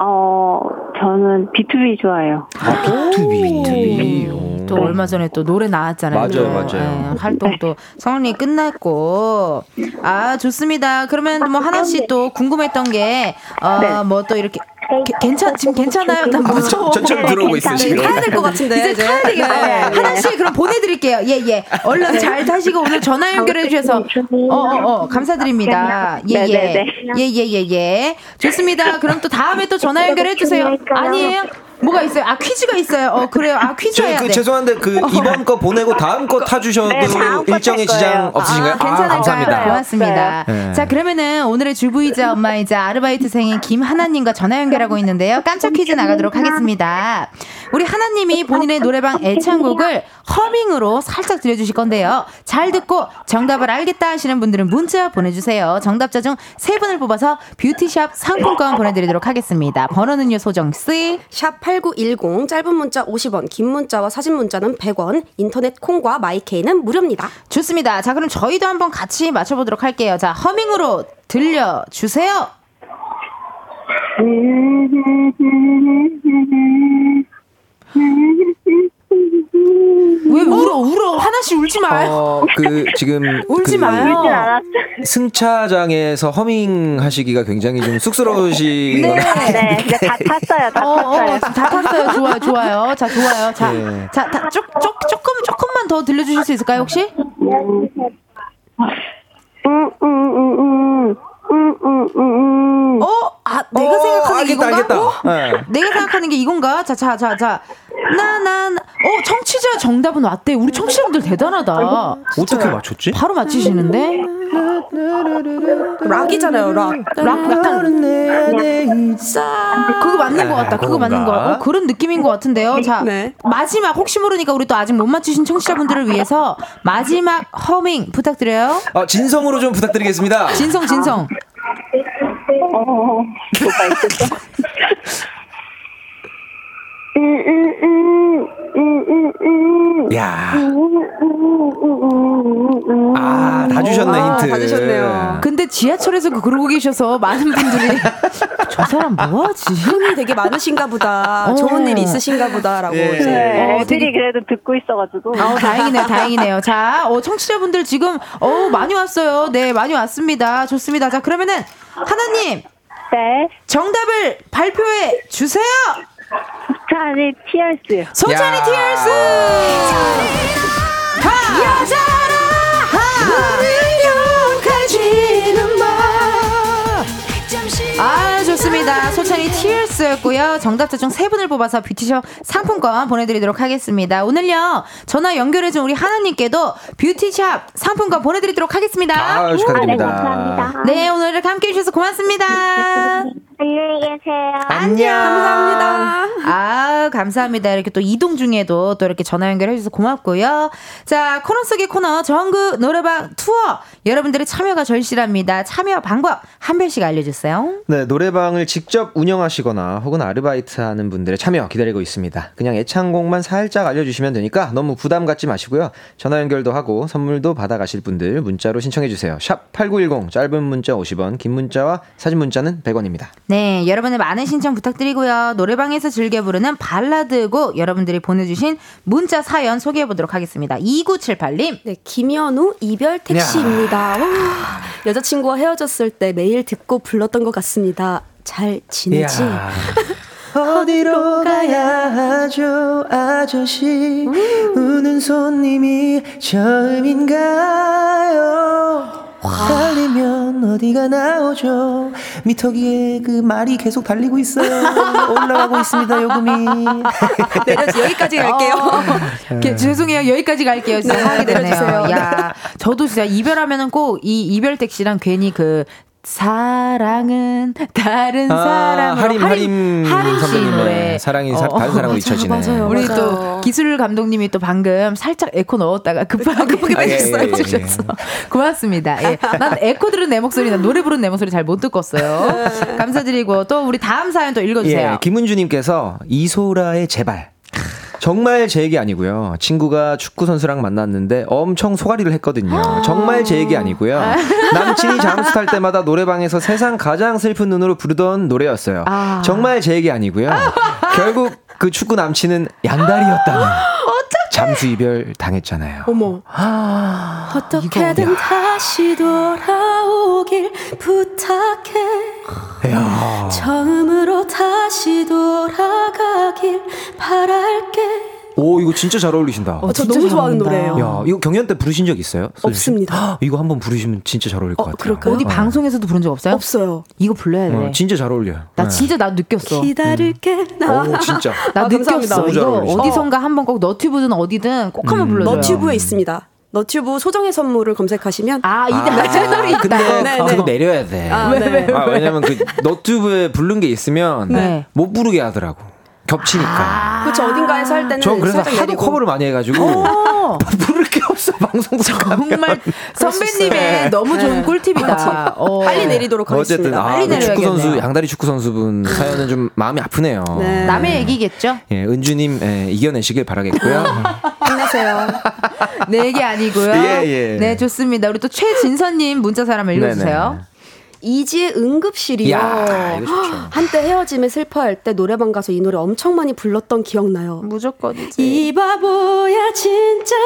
Speaker 4: 어, 저는 BTOB 좋아해요.
Speaker 6: 아, BTOB. BTOB. 오.
Speaker 1: 또 얼마 전에 또 노래 나왔잖아요.
Speaker 6: 맞아요,
Speaker 1: 또.
Speaker 6: 맞아요.
Speaker 1: 예, 활동도 성황리 끝났고. 아, 좋습니다. 그러면 뭐 하나 씨또 궁금했던 게, 어, 뭐 또 이렇게 게- 괜찮 지금 괜찮아요? 나 무서워.
Speaker 6: 저처럼 [LAUGHS] 들어오고 있어 지금.
Speaker 7: 타야 될 것 같은데.
Speaker 1: 이제 타야 되겠다. 하나 씨 그럼 보내드릴게요. 예 예. 얼른 잘 타시고 오늘 전화 연결해 주셔서 어어 어, 감사드립니다. 예예 예 예 예 예. 좋습니다. 그럼 또 다음에 또 전화 연결해 주세요. 아니에요? 뭐가 있어요? 아 퀴즈가 있어요. 어 그래요. 아 퀴즈
Speaker 6: 저희
Speaker 1: 해야
Speaker 6: 그
Speaker 1: 돼.
Speaker 6: 죄송한데 그 이번 거 보내고 다음 거 타주셔도
Speaker 4: 네, 다음 거
Speaker 6: 일정에
Speaker 4: 탈
Speaker 6: 지장
Speaker 4: 거예요.
Speaker 6: 없으신가요?
Speaker 1: 아, 괜찮을까요?
Speaker 6: 감사합니다.
Speaker 1: 고맙습니다.
Speaker 6: 네.
Speaker 1: 자, 그러면은 오늘의 주부이자 엄마이자 아르바이트생인 김하나님과 전화 연결하고 있는데요. 깜짝 퀴즈 나가도록 하겠습니다. 우리 하나님이 본인의 노래방 애창곡을 허밍으로 살짝 들려주실 건데요. 잘 듣고 정답을 알겠다 하시는 분들은 문자 보내주세요. 정답자 중 세 분을 뽑아서 뷰티샵 상품권 보내드리도록 하겠습니다. 번호는요, 소정 씨.
Speaker 7: 샵8910 짧은 문자 50원, 긴 문자와 사진 문자는 100원, 인터넷 콩과 마이케이는 무료입니다.
Speaker 1: 좋습니다. 자, 그럼 저희도 한번 같이 맞춰 보도록 할게요. 자, 허밍으로 들려 주세요. [LAUGHS] 왜 울어 울어 하나씩 울지 마요.
Speaker 6: 어, 그 지금 [LAUGHS]
Speaker 1: 울지
Speaker 6: 그
Speaker 1: 마요.
Speaker 6: 승차장에서 허밍 하시기가 굉장히 좀 쑥스러우시거나
Speaker 4: 네, 이제 다 탔어요. 다
Speaker 1: 어, 어,
Speaker 4: 탔어요.
Speaker 1: 지금 다 탔어요. 좋아요, 좋아요. 자, 좋아요. 자,
Speaker 6: 네.
Speaker 1: 자, 다, 조, 조, 조금, 조금만 더 들려주실 수 있을까요, 혹시? 어, 아, 내가
Speaker 6: 어,
Speaker 1: 생각하는 게 이건가?
Speaker 6: 알겠다.
Speaker 1: 어?
Speaker 6: 네.
Speaker 1: 내가 생각하는 게 이건가? 자, 자, 자, 자. 나, 나, 나. 어, 청취자 정답은 왔대. 우리 청취자분들 대단하다.
Speaker 6: 어떻게 맞췄지?
Speaker 1: 바로 맞히시는데?
Speaker 7: 락이잖아요, 락.
Speaker 1: 락, 약간. 그거 맞는 것 같다. 그거 맞는 것 같고. 그런 느낌인 것 같은데요. 자,
Speaker 7: 네.
Speaker 1: 마지막, 혹시 모르니까 우리 또 아직 못 맞추신 청취자분들을 위해서 마지막 허밍 부탁드려요.
Speaker 6: 어, 진성으로 좀 부탁드리겠습니다.
Speaker 1: 진성, 진성. 어. 뭐가 있었죠? [LAUGHS]
Speaker 6: 야. 아, 다 주셨네,
Speaker 7: 아,
Speaker 6: 힌트.
Speaker 7: 다 주셨네요.
Speaker 1: 근데 지하철에서 그러고 계셔서 많은 분들이 [LAUGHS] 저 사람 뭐하지?
Speaker 7: 힘이 되게 많으신가 보다.
Speaker 1: 어.
Speaker 7: 좋은 일이 있으신가 보다라고
Speaker 6: 예.
Speaker 4: 네,
Speaker 1: 어,
Speaker 4: 애들이
Speaker 1: 되게-
Speaker 4: 그래도 듣고 있어가지고.
Speaker 1: 어, 다행이네요, 다행이네요. 자, 어, 청취자분들 지금, 어, 많이 왔어요. 네, 많이 왔습니다. 좋습니다. 자, 그러면은, 하나님,
Speaker 4: 네.
Speaker 1: 정답을 발표해 주세요!
Speaker 4: 차라리 티얼스.
Speaker 1: 소찬이
Speaker 6: 야.
Speaker 1: 티얼스! 하! 여자라! 아, 좋습니다. 소찬이 티얼스였고요. 정답자 중 세 분을 뽑아서 뷰티샵 상품권 보내드리도록 하겠습니다. 오늘요, 전화 연결해준 우리 하나님께도 뷰티샵 상품권 보내드리도록 하겠습니다.
Speaker 6: 아, 축하드립니다.
Speaker 4: 네, 감사합니다.
Speaker 1: 네, 오늘 이렇게 함께 해 주셔서 고맙습니다.
Speaker 4: 안녕히 계세요.
Speaker 6: 안녕.
Speaker 7: 감사합니다.
Speaker 1: 아, 감사합니다. 이렇게 또 이동 중에도 또 이렇게 전화 연결해 주셔서 고맙고요. 자, 코너 속의 코너, 전국 노래방 투어. 여러분들의 참여가 절실합니다. 참여 방법 한 별씩 알려 주세요.
Speaker 6: 네, 노래방을 직접 운영하시거나 혹은 아르바이트 하는 분들의 참여 기다리고 있습니다. 그냥 애창곡만 살짝 알려 주시면 되니까 너무 부담 갖지 마시고요. 전화 연결도 하고 선물도 받아 가실 분들 문자로 신청해 주세요. 샵 8910, 짧은 문자 50원, 긴 문자와 사진 문자는 100원입니다.
Speaker 1: 네, 여러분의 많은 신청 부탁드리고요. 노래방에서 즐겨 부르는 발라드곡 여러분들이 보내주신 문자 사연 소개해 보도록 하겠습니다. 2978님.
Speaker 7: 네, 김현우 이별 택시입니다. 와, 여자친구와 헤어졌을 때 매일 듣고 불렀던 것 같습니다. 잘 지내지? [LAUGHS]
Speaker 6: 어디로 가야 하죠, 아저씨? 우는 손님이 처음인가요? 달리면 어디가 나오죠? 미터기에 그 말이 계속 달리고 있어요. 올라가고 있습니다, 요금이. [LAUGHS]
Speaker 7: 내려지 여기까지 갈게요.
Speaker 1: 게- 죄송해요. 여기까지 갈게요. 진짜
Speaker 7: 네,
Speaker 1: 하게 되네요.
Speaker 7: 내려주세요.
Speaker 1: 야, 저도 진짜 이별하면은 꼭 이 이별 택시랑 괜히 그 사랑은 다른
Speaker 6: 아,
Speaker 1: 사람으로
Speaker 6: 하림, 하림 선배님의
Speaker 1: 노래
Speaker 6: 사랑이 사-
Speaker 1: 어,
Speaker 6: 다른 사람으로 잊혀지네.
Speaker 7: 맞아요.
Speaker 1: 우리
Speaker 7: 맞아요.
Speaker 1: 또 기술 감독님이 또 방금 살짝 에코 넣었다가 급하게
Speaker 6: 아, 예, 예, 예, 예.
Speaker 1: 해주셔서 고맙습니다. 예. 난 에코 들은 내 목소리, 난 노래 부른 내 목소리 잘 못 듣겠어요. [LAUGHS] 감사드리고 또 우리 다음 사연 또 읽어주세요.
Speaker 6: 예, 김은주님께서 이소라의 제발. 정말 제 얘기 아니고요. 친구가 축구 선수랑 만났는데 엄청 소가리를 했거든요. 정말 제 얘기 아니고요. [LAUGHS] 남친이 잠수 탈 때마다 노래방에서 세상 가장 슬픈 눈으로 부르던 노래였어요.
Speaker 1: 아.
Speaker 6: 정말 제 얘기 아니고요. 결국 그 축구 남친은 양다리였다는. 잠수 이별 당했잖아요.
Speaker 7: 어머. 어떻게든 다시 돌아오길 부탁해.
Speaker 6: 야.
Speaker 7: 처음으로 다시 돌아가길 바랄게.
Speaker 6: 오 이거 진짜 잘 어울리신다.
Speaker 7: 어, 저 너무 좋아하는 노래예요.
Speaker 6: 야 이거 경연 때 부르신 적 있어요?
Speaker 7: 없습니다.
Speaker 6: 헉, 이거 한번 부르시면 진짜 잘 어울릴 것 같아요.
Speaker 7: 그럴까요?
Speaker 1: 어디
Speaker 6: 어.
Speaker 1: 방송에서도 부른 적 없어요?
Speaker 7: 없어요.
Speaker 1: 이거 불러야 돼.
Speaker 6: 어, 진짜 잘 어울려요.
Speaker 1: 나
Speaker 6: 네.
Speaker 1: 진짜 나 느꼈어.
Speaker 7: 기다릴게. 나.
Speaker 6: 오 진짜.
Speaker 1: 나
Speaker 7: 아,
Speaker 1: 느꼈어. 이거. 어디선가 한번 꼭 너튜브든 어디든 꼭 한번 불러줘요.
Speaker 7: 너튜브에 있습니다. 너튜브 소정의 선물을 검색하시면
Speaker 1: 아, 이때 나 채널이 있다.
Speaker 6: 근데
Speaker 7: 네,
Speaker 6: 그거
Speaker 7: 네.
Speaker 6: 내려야 돼.
Speaker 7: 아, 네.
Speaker 6: 아, 왜냐면 그 너튜브에 부른 게 있으면
Speaker 1: 네.
Speaker 6: 못 부르게 하더라고. 겹치니까.
Speaker 7: 그렇죠. 어딘가에서 할 때는
Speaker 6: 전 그래서 하도
Speaker 7: 내리고.
Speaker 6: 커버를 많이 해가지고
Speaker 1: 어, [LAUGHS]
Speaker 6: 부를 게 없어 방송
Speaker 1: 정말 선배님의 너무 좋은
Speaker 7: 네.
Speaker 1: 꿀팁이다. 어.
Speaker 7: 빨리 내리도록
Speaker 6: 어쨌든
Speaker 7: 하겠습니다.
Speaker 6: 아,
Speaker 1: 빨리
Speaker 6: 그 축구 선수. 양다리 축구 선수분 사연은 좀 마음이 아프네요.
Speaker 7: 네.
Speaker 1: 남의 얘기겠죠?
Speaker 6: 예, 은주님 예, 이겨내시길 바라겠고요. [LAUGHS]
Speaker 7: 힘내세요.
Speaker 1: 내 얘기 아니고요.
Speaker 6: 예, 예.
Speaker 1: 네, 좋습니다. 우리 또 최진선님 문자 사람 읽어주세요.
Speaker 6: 네네.
Speaker 7: 이지의 응급실이요.
Speaker 6: 야, 이거 좋죠.
Speaker 7: 한때 헤어짐에 슬퍼할 때 노래방 가서 이 노래 엄청 많이 불렀던 기억나요.
Speaker 1: 무조건이지.
Speaker 7: 이 바보야 진짜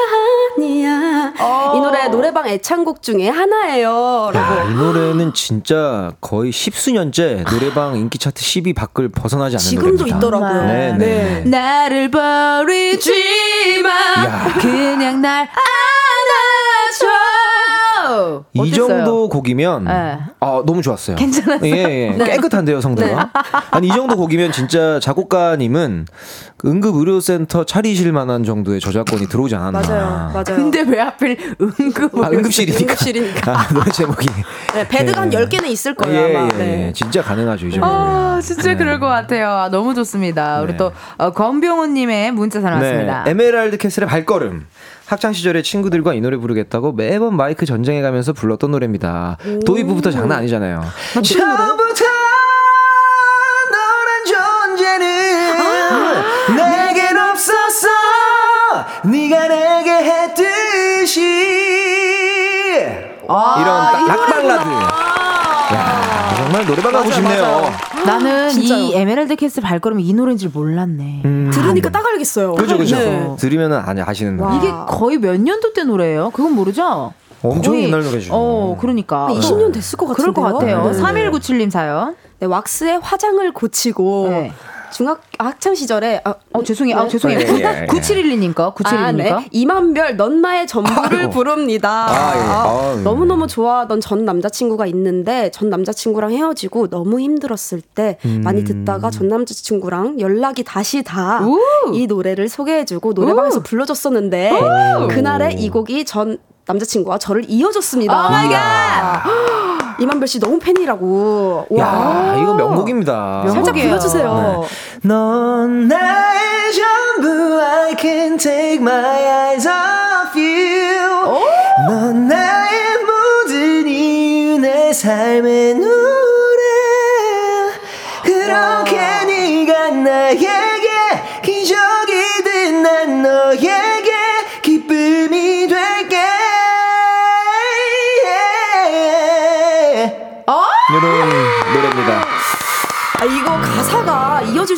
Speaker 7: 아니야. 이 노래 노래방 애창곡 중에 하나예요.
Speaker 6: 야, 이 노래는 진짜 거의 십수년째 노래방 인기 차트 10위 밖을 벗어나지 않는
Speaker 7: 지금도
Speaker 6: 노래입니다.
Speaker 7: 있더라고요.
Speaker 6: 네, 네.
Speaker 1: 나를 버리지 마.
Speaker 6: 야.
Speaker 1: 그냥 날 안아줘.
Speaker 6: 이
Speaker 1: 어땠어요?
Speaker 6: 정도 곡이면
Speaker 1: 네.
Speaker 6: 아 너무 좋았어요.
Speaker 1: 괜찮았어요?
Speaker 6: 예, 예. 깨끗한데요 성대가. [LAUGHS] 아니 이 정도 곡이면 진짜 작곡가님은 그 응급 의료 센터 차리실 만한 정도의 저작권이 들어오지 않았나.
Speaker 7: 맞아요. 맞아요.
Speaker 1: 근데 왜 하필 응급
Speaker 6: 아, 응급실이니까.
Speaker 7: 응급실이니까.
Speaker 6: 아, 노래 제목이.
Speaker 7: 네, bed가 한
Speaker 6: 예.
Speaker 7: 10개는 있을 거예요,
Speaker 6: 예,
Speaker 7: 아마.
Speaker 6: 예,
Speaker 7: 네.
Speaker 6: 예. 진짜 가능하죠 이 정도.
Speaker 1: 아, 진짜 그럴 것 같아요. 아, 너무 좋습니다. 우리
Speaker 6: 네.
Speaker 1: 또 어, 권병호 님의 문자 사연 왔습니다.
Speaker 6: 네, 에메랄드 캐슬의 발걸음. 학창 시절에 친구들과 이 노래 부르겠다고 매번 마이크 전쟁해 가면서 불렀던 노래입니다. 도입부부터 장난 아니잖아요. 처음부터 너란 존재는 내겐 없었어. 네가 내게 했듯이. 이런 딱 락발라드. 야, 정말 노래방 가고 싶네요.
Speaker 1: 나는
Speaker 7: 진짜요.
Speaker 1: 이 에메랄드 캐슬 발걸음이 이 노래인 줄 몰랐네.
Speaker 6: 음.
Speaker 7: 들으니까 딱 알겠어요.
Speaker 6: 그죠, 그죠.
Speaker 7: 네.
Speaker 6: 들으면은 아니 아시는 노래.
Speaker 1: 이게 거의 몇 년도 때 노래예요? 그건 모르죠?
Speaker 6: 엄청
Speaker 1: 거의-
Speaker 6: 옛날 노래죠.
Speaker 1: 어, 그러니까.
Speaker 7: 한 20년 됐을 것
Speaker 1: 그럴
Speaker 7: 같은데요.
Speaker 1: 것 같아요.
Speaker 7: 네.
Speaker 1: 3197님 사연.
Speaker 7: 네, 왁스의 화장을 고치고
Speaker 1: 네.
Speaker 7: 중학 학창 시절에 아,
Speaker 1: 어, 죄송해요. 아,
Speaker 7: 네.
Speaker 1: 죄송해요.
Speaker 6: 예, 예, 예.
Speaker 1: 9712님 거. 9712님
Speaker 7: 아, 네.
Speaker 1: 거.
Speaker 7: 이만별 넌 나의 전부를
Speaker 6: 아이고.
Speaker 7: 부릅니다.
Speaker 6: 아, 예. 아, 예.
Speaker 7: 너무너무 좋아하던 전 남자친구가 있는데 전 남자친구랑 헤어지고 너무 힘들었을 때 많이
Speaker 6: 음.
Speaker 7: 듣다가 전 남자친구랑 연락이 다시 다이
Speaker 1: 우!
Speaker 7: 노래를 소개해 주고 노래방에서 불러 줬었는데 그날에 이 곡이 전 남자친구와 저를 이어줬습니다.
Speaker 1: oh my god!
Speaker 7: 임한별 씨 너무 팬이라고. 와.
Speaker 6: 야, 이거 명곡입니다.
Speaker 7: 살짝
Speaker 1: 명곡이에요.
Speaker 7: 불러주세요.
Speaker 6: 넌 나의 전부 I can take my eyes off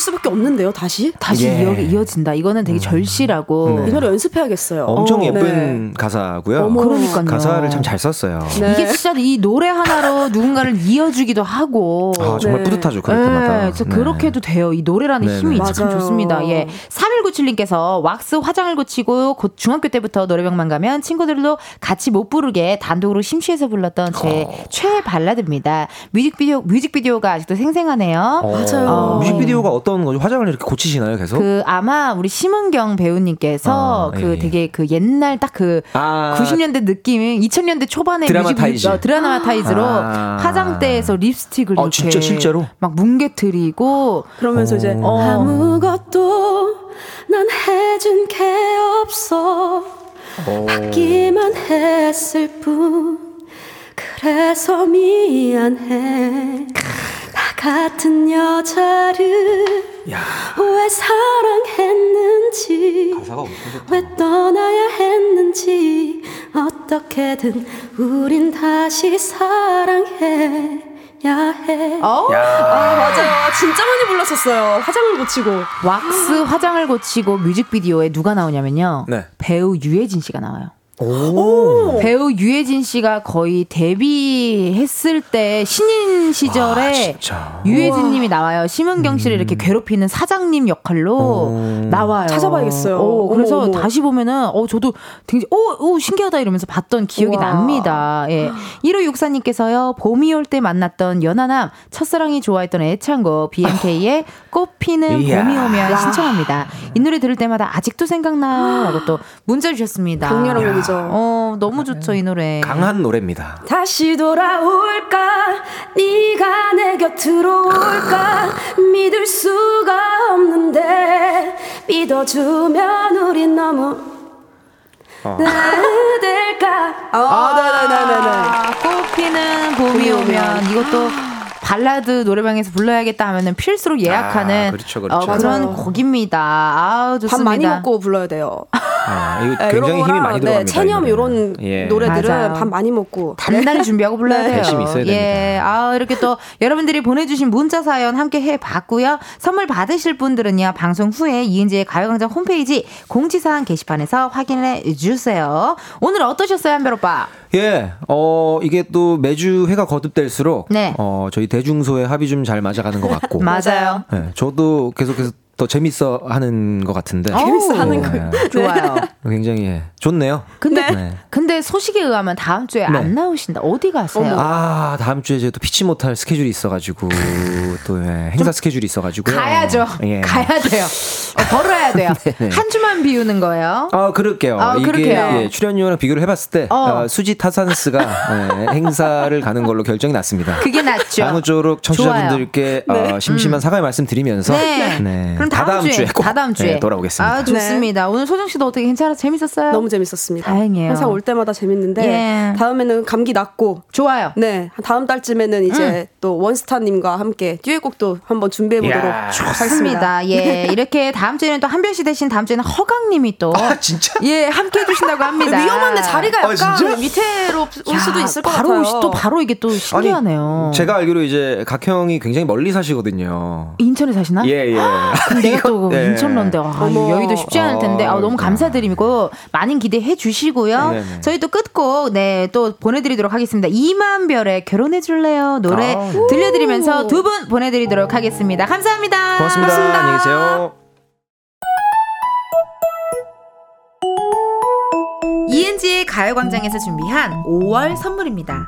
Speaker 7: 가사가 이어질 수밖에 없는데요, 다시?
Speaker 1: 다시
Speaker 6: 예.
Speaker 1: 이어, 이어진다. 이거는 되게 절실하고.
Speaker 7: 이 노래 연습해야겠어요.
Speaker 6: 엄청
Speaker 7: 어,
Speaker 6: 예쁜
Speaker 7: 네.
Speaker 6: 가사고요.
Speaker 7: 어머.
Speaker 1: 그러니까요.
Speaker 6: 가사를 참 잘 썼어요.
Speaker 7: 네.
Speaker 1: 이게 진짜 이 노래 하나로 [LAUGHS] 누군가를 이어주기도 하고.
Speaker 6: 아, 정말
Speaker 7: 네.
Speaker 6: 뿌듯하죠, 그럴 때마다.
Speaker 1: 네, 그렇게 해도 돼요. 이 노래라는. 힘이 참
Speaker 7: 맞아요.
Speaker 1: 좋습니다. 예. 3197님께서 왁스 화장을 고치고 곧 중학교 때부터 노래방만 가면 친구들도 같이 못 부르게 단독으로 심취해서 불렀던 제
Speaker 6: 어.
Speaker 1: 최애 발라드입니다. 뮤직비디오, 뮤직비디오가 아직도 생생하네요.
Speaker 6: 어,
Speaker 7: 맞아요.
Speaker 6: 뮤직비디오가 어떤 거죠? 화장을 이렇게 고치시나요, 계속?
Speaker 1: 그 아마 우리 심은경 배우님께서
Speaker 6: 어,
Speaker 1: 그
Speaker 6: 예.
Speaker 1: 되게 그 옛날 딱그
Speaker 6: 아.
Speaker 1: 90년대 느낌, 2000년대 초반의
Speaker 6: 드라마타이즈.
Speaker 1: 어, 드라마타이즈로
Speaker 6: 아.
Speaker 1: 화장대에서 립스틱을
Speaker 6: 어,
Speaker 1: 이렇게
Speaker 6: 진짜 실제로?
Speaker 1: 막 뭉개트리고
Speaker 7: 그러면서 이제
Speaker 1: 어.
Speaker 7: 아무것도 난 해준 게 없어 받기만 했을 뿐 그래서 미안해 나 같은 여자를 왜 사랑했는지 왜 떠나야 했는지 어떻게든 우린 다시 사랑해 야 해
Speaker 1: 어?
Speaker 7: 아 맞아요 진짜 많이 놀랐었어요. 화장을 고치고.
Speaker 1: 왁스 화장을 고치고 뮤직비디오에 누가 나오냐면요.
Speaker 6: 네.
Speaker 1: 배우 유해진 씨가 나와요.
Speaker 6: 오.
Speaker 1: 배우 유해진 씨가 거의 데뷔했을 때 신인 시절에
Speaker 6: 와.
Speaker 1: 유해진 님이 나와요. 심은경 씨를 이렇게 괴롭히는 사장님 역할로
Speaker 6: 오.
Speaker 1: 나와요.
Speaker 7: 찾아봐야겠어요.
Speaker 1: 오, 그래서
Speaker 7: 어머, 어머.
Speaker 1: 다시 보면은 어 저도 굉장히 오, 오 신기하다 이러면서 봤던 기억이
Speaker 7: 우와.
Speaker 1: 납니다. 예. [GASPS] 1호 육사님께서요. 봄이 올 때 만났던 연하남 첫사랑이 좋아했던 애창곡 BMK의 [LAUGHS] 꽃피는
Speaker 6: 이야.
Speaker 1: 봄이 오면 신청합니다. 이 노래 들을 때마다 아직도 생각나라고 또 문자 주셨습니다.
Speaker 7: 강렬한 곡이 죠.
Speaker 1: 어, 너무 좋죠, 이 노래.
Speaker 6: 강한 노래입니다.
Speaker 7: 다시 돌아올까 네가 내 곁으로 올까 믿을 수가 없는데 믿어주면 우린 너무
Speaker 6: 어.
Speaker 7: 나될까 아, 네네네네
Speaker 1: 아, 꽃피는 봄이
Speaker 7: 봄이
Speaker 1: 오면
Speaker 7: 오면.
Speaker 1: 이것도 발라드 노래방에서 불러야겠다 하면은 필수록 예약하는
Speaker 6: 아, 그렇죠, 그렇죠.
Speaker 1: 어, 그런. 곡입니다. 아우 좋습니다.
Speaker 7: 밥 많이 먹고 불러야 돼요.
Speaker 6: 아, 이거
Speaker 7: 네,
Speaker 6: 굉장히 힘이 많이 들어갑니다.
Speaker 7: 네, 체념
Speaker 6: 이
Speaker 7: 이런.
Speaker 6: 예.
Speaker 7: 노래들은
Speaker 1: 맞아요.
Speaker 7: 밥 많이 먹고
Speaker 1: 단단히 준비하고 불러야
Speaker 7: 네.
Speaker 1: 돼요.
Speaker 6: 열심히 있어야
Speaker 1: 예. 아, 이렇게 또 여러분들이 보내주신 문자 사연 함께 해 봤고요. 선물 받으실 분들은요, 방송 후에 이은지의 가요광장 홈페이지 공지사항 게시판에서 확인해 주세요. 오늘 어떠셨어요, 한별 오빠?
Speaker 6: 예, 어, 이게 또 매주 회가 거듭될수록,
Speaker 1: 네.
Speaker 6: 어, 저희 대중소의 합이 좀 잘 맞아가는 것 같고, [LAUGHS]
Speaker 1: 맞아요.
Speaker 6: 예, 저도 계속해서 더 재밌어 하는 것 같은데.
Speaker 1: 재밌어 하는
Speaker 6: 예, [LAUGHS]
Speaker 1: 좋아요. [LAUGHS]
Speaker 6: 굉장히 예, 좋네요.
Speaker 1: 근데
Speaker 6: 네.
Speaker 1: 근데 소식에 의하면 다음 주에
Speaker 6: 네.
Speaker 1: 안 나오신다. 어디 가세요?
Speaker 6: 아, 다음 주에 제가 또 피치 못할 스케줄이 있어가지고, 또 예, 행사 스케줄이 있어가지고.
Speaker 1: 가야죠.
Speaker 6: 예.
Speaker 1: 가야 돼요. 어, 벌어야 돼요.
Speaker 6: 네네. [LAUGHS]
Speaker 1: 한 주만 비우는 거예요.
Speaker 6: 아, 그럴게요.
Speaker 1: 아,
Speaker 6: 이게
Speaker 1: 그렇게요.
Speaker 6: 예, 출연료랑 비교를 해봤을 때,
Speaker 1: 어.
Speaker 6: 어, 수지 타산스가 예, 행사를 가는 걸로 결정이 났습니다.
Speaker 1: 그게 낫죠.
Speaker 6: 아무쪼록 청취자분들께 어, 심심한 사과의 말씀 드리면서
Speaker 1: 네.
Speaker 6: 네.
Speaker 1: 그럼 다음, 주에,
Speaker 6: 꼭,
Speaker 1: 다다음 주에
Speaker 6: 네, 돌아오겠습니다.
Speaker 1: 아, 좋습니다. 오늘 소정 씨도 어떻게 괜찮아? 재밌었어요?
Speaker 7: 너무 재밌었습니다.
Speaker 1: 다행이에요.
Speaker 7: 항상 올 때마다 재밌는데
Speaker 1: 예.
Speaker 7: 다음에는 감기 낫고
Speaker 1: 좋아요.
Speaker 7: 네 다음 달쯤에는 이제 또 원스타 님과 함께 듀엣곡도 한번 준비해 보도록 하겠습니다. [LAUGHS]
Speaker 1: 예. 이렇게 다음 주에는 또 한별 씨 대신 다음 주에는 허강 님이 또
Speaker 6: 아, 진짜?
Speaker 1: 예, 함께 해 주신다고 합니다.
Speaker 7: 위험한데 자리가
Speaker 6: 아,
Speaker 7: 약간
Speaker 6: 진짜?
Speaker 7: 밑에로 올
Speaker 1: 야,
Speaker 7: 수도 있을 것
Speaker 1: 바로
Speaker 7: 같아요.
Speaker 1: 또 바로 이게 또 신기하네요.
Speaker 6: 제가 알기로 이제 각형이 굉장히 멀리 사시거든요.
Speaker 1: 인천에 사시나?
Speaker 6: 예, 예.
Speaker 1: 내가 또
Speaker 6: 네.
Speaker 1: 인천론데 아,
Speaker 7: 어머.
Speaker 1: 여의도 쉽지 않을 텐데 아, 너무
Speaker 6: 어,
Speaker 1: 감사드리고 많은 기대해 주시고요.
Speaker 6: 네네.
Speaker 1: 저희 또 끝곡 네 또 보내드리도록 하겠습니다. 이만별의 결혼해 줄래요 노래
Speaker 6: 아.
Speaker 1: 들려드리면서 두 분 보내드리도록 하겠습니다. 감사합니다.
Speaker 6: 고맙습니다. 안녕히 계세요.
Speaker 1: 이은지의 가요광장에서 준비한 5월 선물입니다.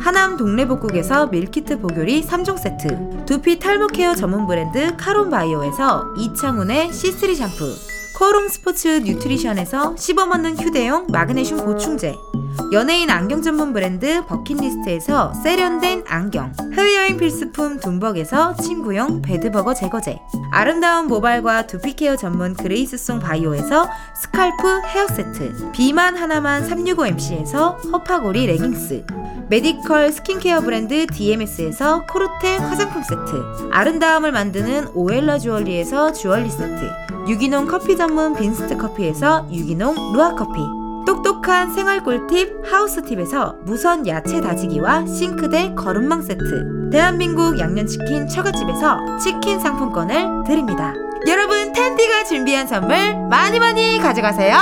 Speaker 1: 하남 동래복국에서 밀키트 복요리 3종 세트 두피 탈모 케어 전문 브랜드 카론바이오에서 이창훈의 C3 샴푸 코롱 스포츠 뉴트리션에서 씹어먹는 휴대용 마그네슘 보충제 연예인 안경 전문 브랜드 버킷리스트에서 세련된 안경 해외여행 필수품 둠벅에서 침구용 bedbug 제거제 아름다운 모발과 두피 케어 전문 그레이스송 바이오에서 scalp 헤어 세트 비만 하나만 365MC에서 허파고리 레깅스 메디컬 스킨케어 브랜드 DMS에서 코르테 화장품 세트 아름다움을 만드는 오엘라 주얼리에서 주얼리 세트 유기농 커피 전문 빈스트 커피에서 유기농 루아 커피. 똑똑한 생활 꿀팁 하우스팁에서 무선 야채 다지기와 싱크대 거름망 세트. 대한민국 양념치킨 처갓집에서 치킨 상품권을 드립니다. 여러분 텐디가 준비한 선물 많이 많이 가져가세요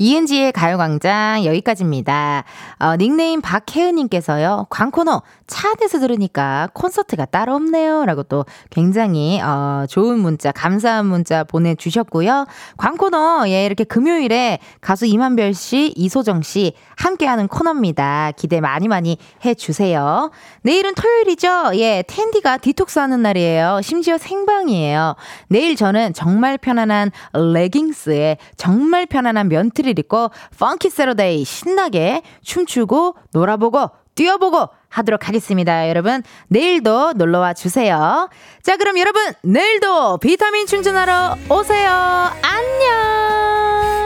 Speaker 1: 이은지의 가요광장 여기까지입니다. 어, 닉네임 박혜은님께서요. 광코너 차 안에서 들으니까 콘서트가 따로 없네요. 라고 또 굉장히 어, 좋은 문자, 감사한 문자 보내주셨고요. 광코너 예 이렇게 금요일에 가수 이만별 씨, 이소정 씨 함께하는 코너입니다. 기대 많이 많이 해주세요. 내일은 토요일이죠. 예, 은디가 디톡스 하는 날이에요. 심지어 생방이에요. 내일 저는 정말 편안한 레깅스에 정말 편안한 면 티를 입고 funky Saturday 신나게 춤추고 놀아보고 뛰어보고 하도록 하겠습니다. 여러분, 내일도 놀러와 주세요. 자, 그럼 여러분, 내일도 비타민 충전하러 오세요. 안녕!